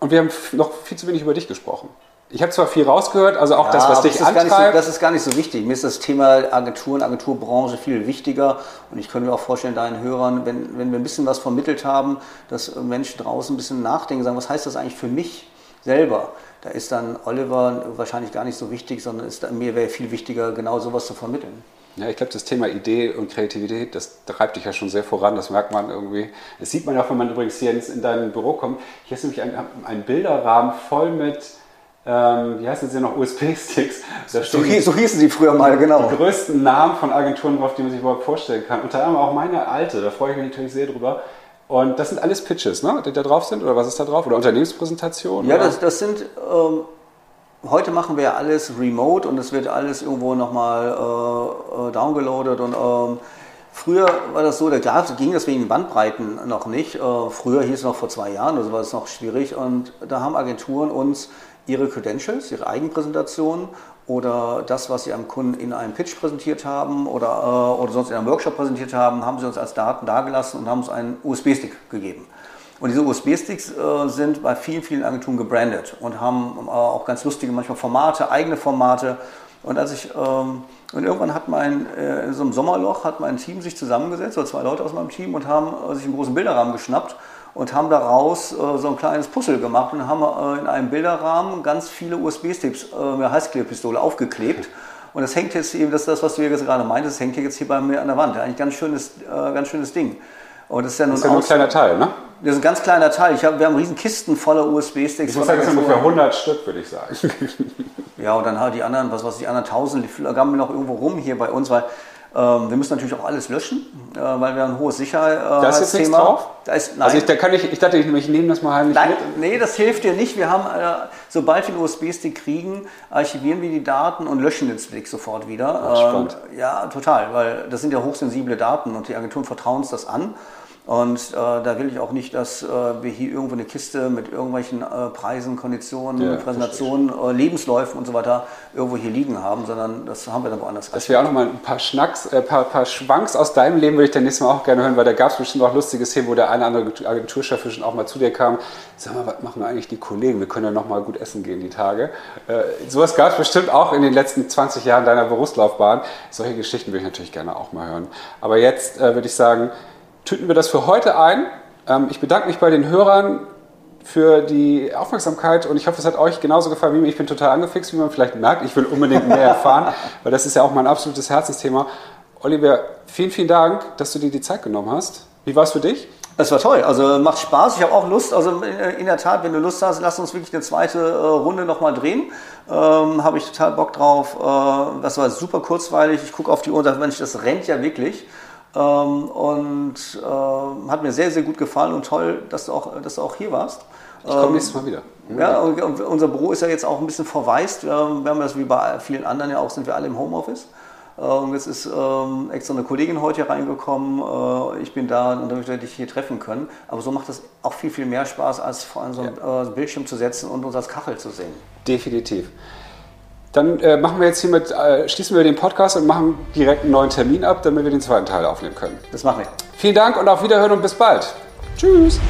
und wir haben noch viel zu wenig über dich gesprochen. Ich habe zwar viel rausgehört, also auch ja, das, was dich das antreibt. So, das ist gar nicht so wichtig. Mir ist das Thema Agenturen, Agenturbranche viel wichtiger. Und ich könnte mir auch vorstellen, deinen Hörern, wenn, wenn wir ein bisschen was vermittelt haben, dass Menschen draußen ein bisschen nachdenken, sagen, was heißt das eigentlich für mich selber? Da ist dann Oliver wahrscheinlich gar nicht so wichtig, sondern ist, mir wäre viel wichtiger, genau sowas zu vermitteln. Ja, ich glaube, das Thema Idee und Kreativität, das treibt dich ja schon sehr voran, das merkt man irgendwie. Das sieht man auch, wenn man übrigens hier in dein Büro kommt. Hier ist nämlich ein, ein Bilderrahmen voll mit ähm, wie heißen sie noch, USB-Sticks. So, so, hießen sie früher mal, genau. Die größten Namen von Agenturen drauf, die man sich überhaupt vorstellen kann. Unter anderem auch meine alte, da freue ich mich natürlich sehr drüber. Und das sind alles Pitches, ne, die da drauf sind? Oder was ist da drauf? Oder Unternehmenspräsentationen? Ja, das, das, sind, ähm, heute machen wir ja alles remote und es wird alles irgendwo nochmal äh, äh, downgeloadet und ähm, Früher war das so, da ging das wegen Bandbreiten noch nicht. Äh, früher hieß es noch vor zwei Jahren, also war es noch schwierig. Und da haben Agenturen uns ihre Credentials, ihre Eigenpräsentation oder das, was sie am Kunden in einem Pitch präsentiert haben oder, äh, oder sonst in einem Workshop präsentiert haben, haben sie uns als Daten dargelassen und haben uns einen USB-Stick gegeben. Und diese USB-Sticks äh, sind bei vielen, vielen Agenturen gebrandet und haben äh, auch ganz lustige manchmal Formate, eigene Formate. Und als ich ähm, und irgendwann hat mein äh, in so einem Sommerloch hat mein Team sich zusammengesetzt, oder zwei Leute aus meinem Team und haben äh, sich einen großen Bilderrahmen geschnappt und haben daraus äh, so ein kleines Puzzle gemacht und haben äh, in einem Bilderrahmen ganz viele USB-Sticks äh, mit Heißklebepistole aufgeklebt. Und das hängt jetzt eben, das ist das, was du jetzt gerade meintest, das hängt jetzt hier bei mir an der Wand. Eigentlich ganz schönes, äh, ganz schönes Ding. Und das ist ja, das ist ja nur ein kleiner Teil, ne? Das ist ein ganz kleiner Teil. Ich hab, wir haben riesen Kisten voller USB-Sticks. Ich muss sagen, das sind ungefähr 100 Stück, würde ich sagen. Ja, und dann halt die anderen, was weiß ich, die anderen 1000, die gammeln noch irgendwo rum hier bei uns, weil wir müssen natürlich auch alles löschen, äh, weil wir ein hohes Sicherheitsthema. Da ist jetzt nichts drauf? Da ist, nein. Also ich, da kann ich, ich dachte, ich, ich nehme das mal heimlich Nein, mit. nee, das hilft dir nicht. Wir haben, äh, sobald wir einen USB-Stick kriegen, archivieren wir die Daten und löschen den Stick sofort wieder. Ach, spannend. Ähm, ja, total, weil das sind ja hochsensible Daten und die Agenturen vertrauen uns das an. Und äh, da will ich auch nicht, dass äh, wir hier irgendwo eine Kiste mit irgendwelchen äh, Preisen, Konditionen, Ja, Präsentationen, äh, Lebensläufen und so weiter irgendwo hier liegen haben, sondern das haben wir dann woanders. Das wäre auch nochmal ein paar Schnacks, äh, paar, paar Schwanks aus deinem Leben, würde ich dann nächstes Mal auch gerne hören, weil da gab es bestimmt auch lustige Szenen, wo der eine oder andere Agenturchef schon auch mal zu dir kam. Sag mal, was machen eigentlich die Kollegen? Wir können ja nochmal gut essen gehen die Tage. Äh, sowas gab es bestimmt auch in den letzten 20 Jahren deiner Berufslaufbahn. Solche Geschichten würde ich natürlich gerne auch mal hören. Aber jetzt würde ich sagen, tüten wir das für heute ein. Ähm, ich bedanke mich bei den Hörern für die Aufmerksamkeit und ich hoffe, es hat euch genauso gefallen wie mir. Ich bin total angefixt, wie man vielleicht merkt. Ich will unbedingt mehr erfahren, [LAUGHS] weil das ist ja auch mein absolutes Herzensthema. Oliver, vielen, vielen Dank, dass du dir die Zeit genommen hast. Wie war es für dich? Das war toll, also macht Spaß. Ich habe auch Lust, also in in der Tat, wenn du Lust hast, lass uns wirklich eine zweite äh, Runde nochmal drehen. Ähm, habe ich total Bock drauf. Äh, das war super kurzweilig. Ich gucke auf die Uhr und sage, Mensch, das rennt ja wirklich. Ähm, und äh, hat mir sehr, sehr gut gefallen und toll, dass du auch, dass du auch hier warst. Ich komme nächstes Mal wieder. Ja, und unser Büro ist ja jetzt auch ein bisschen verwaist. Wir haben das wie bei vielen anderen ja auch, sind wir alle im Homeoffice. Und jetzt ist ähm, extra eine Kollegin heute hier reingekommen. Äh, ich bin da und damit wir dich hier treffen können. Aber so macht es auch viel, viel mehr Spaß, als vor einem so einem äh, Bildschirm zu setzen und uns als Kachel zu sehen. Definitiv. Dann äh, machen wir jetzt hiermit, äh, schließen wir den Podcast und machen direkt einen neuen Termin ab, damit wir den zweiten Teil aufnehmen können. Das machen wir. Vielen Dank und auf Wiederhören und bis bald. Tschüss.